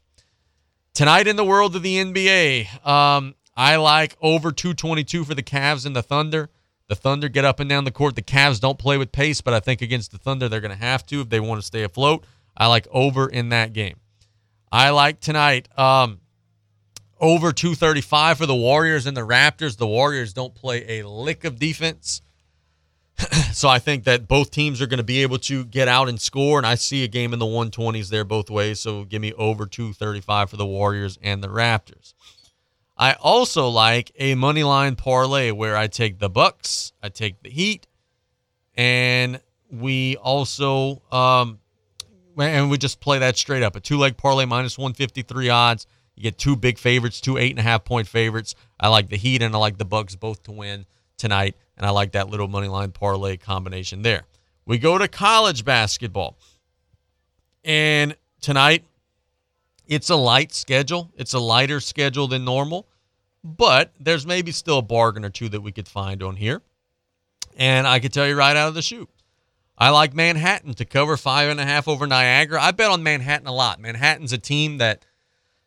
Tonight in the world of the NBA, um, I like over 222 for the Cavs and the Thunder. The Thunder get up and down the court. The Cavs don't play with pace, but I think against the Thunder, they're going to have to if they want to stay afloat. I like over in that game. I like tonight um, over 235 for the Warriors and the Raptors. The Warriors don't play a lick of defense. so I think that both teams are going to be able to get out and score, and I see a game in the 120s there both ways. So give me over 235 for the Warriors and the Raptors. I also like a money line parlay where I take the Bucks, I take the Heat, and we also um and we just play that straight up. A two leg parlay minus 153 odds. You get two big favorites, two eight and a half point favorites. I like the Heat and I like the Bucks both to win tonight, and I like that little money line parlay combination there. We go to college basketball, and tonight it's a light schedule. It's a lighter schedule than normal, but there's maybe still a bargain or two that we could find on here. And I could tell you right out of the chute. I like Manhattan to cover five and a half over Niagara. I bet on Manhattan a lot. Manhattan's a team that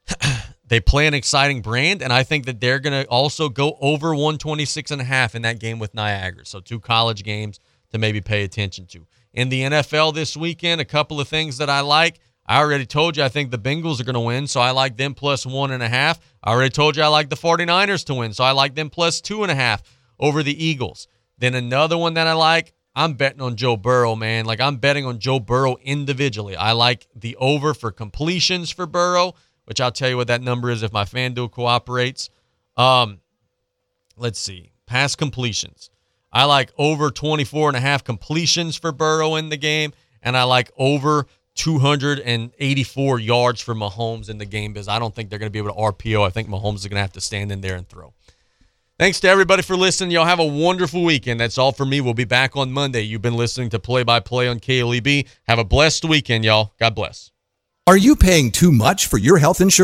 they play an exciting brand, and I think that they're going to also go over 126 and a half in that game with Niagara. So two college games to maybe pay attention to. In the NFL this weekend, a couple of things that I like. I already told you I think the Bengals are going to win, so I like them plus one and a half. I already told you I like the 49ers to win, so I like them plus two and a half over the Eagles. Then another one that I like, I'm betting on Joe Burrow, man. Like I'm betting on Joe Burrow individually. I like the over for completions for Burrow, which I'll tell you what that number is if my FanDuel cooperates. Um, let's see. Pass completions. I like over 24 and a half completions for Burrow in the game, and I like over 284 yards for Mahomes in the game because I don't think they're going to be able to RPO. I think Mahomes is going to have to stand in there and throw. Thanks to everybody for listening. Y'all have a wonderful weekend. That's all for me. We'll be back on Monday. You've been listening to Play by Play on KLEB. Have a blessed weekend, y'all. God bless. Are you paying too much for your health insurance?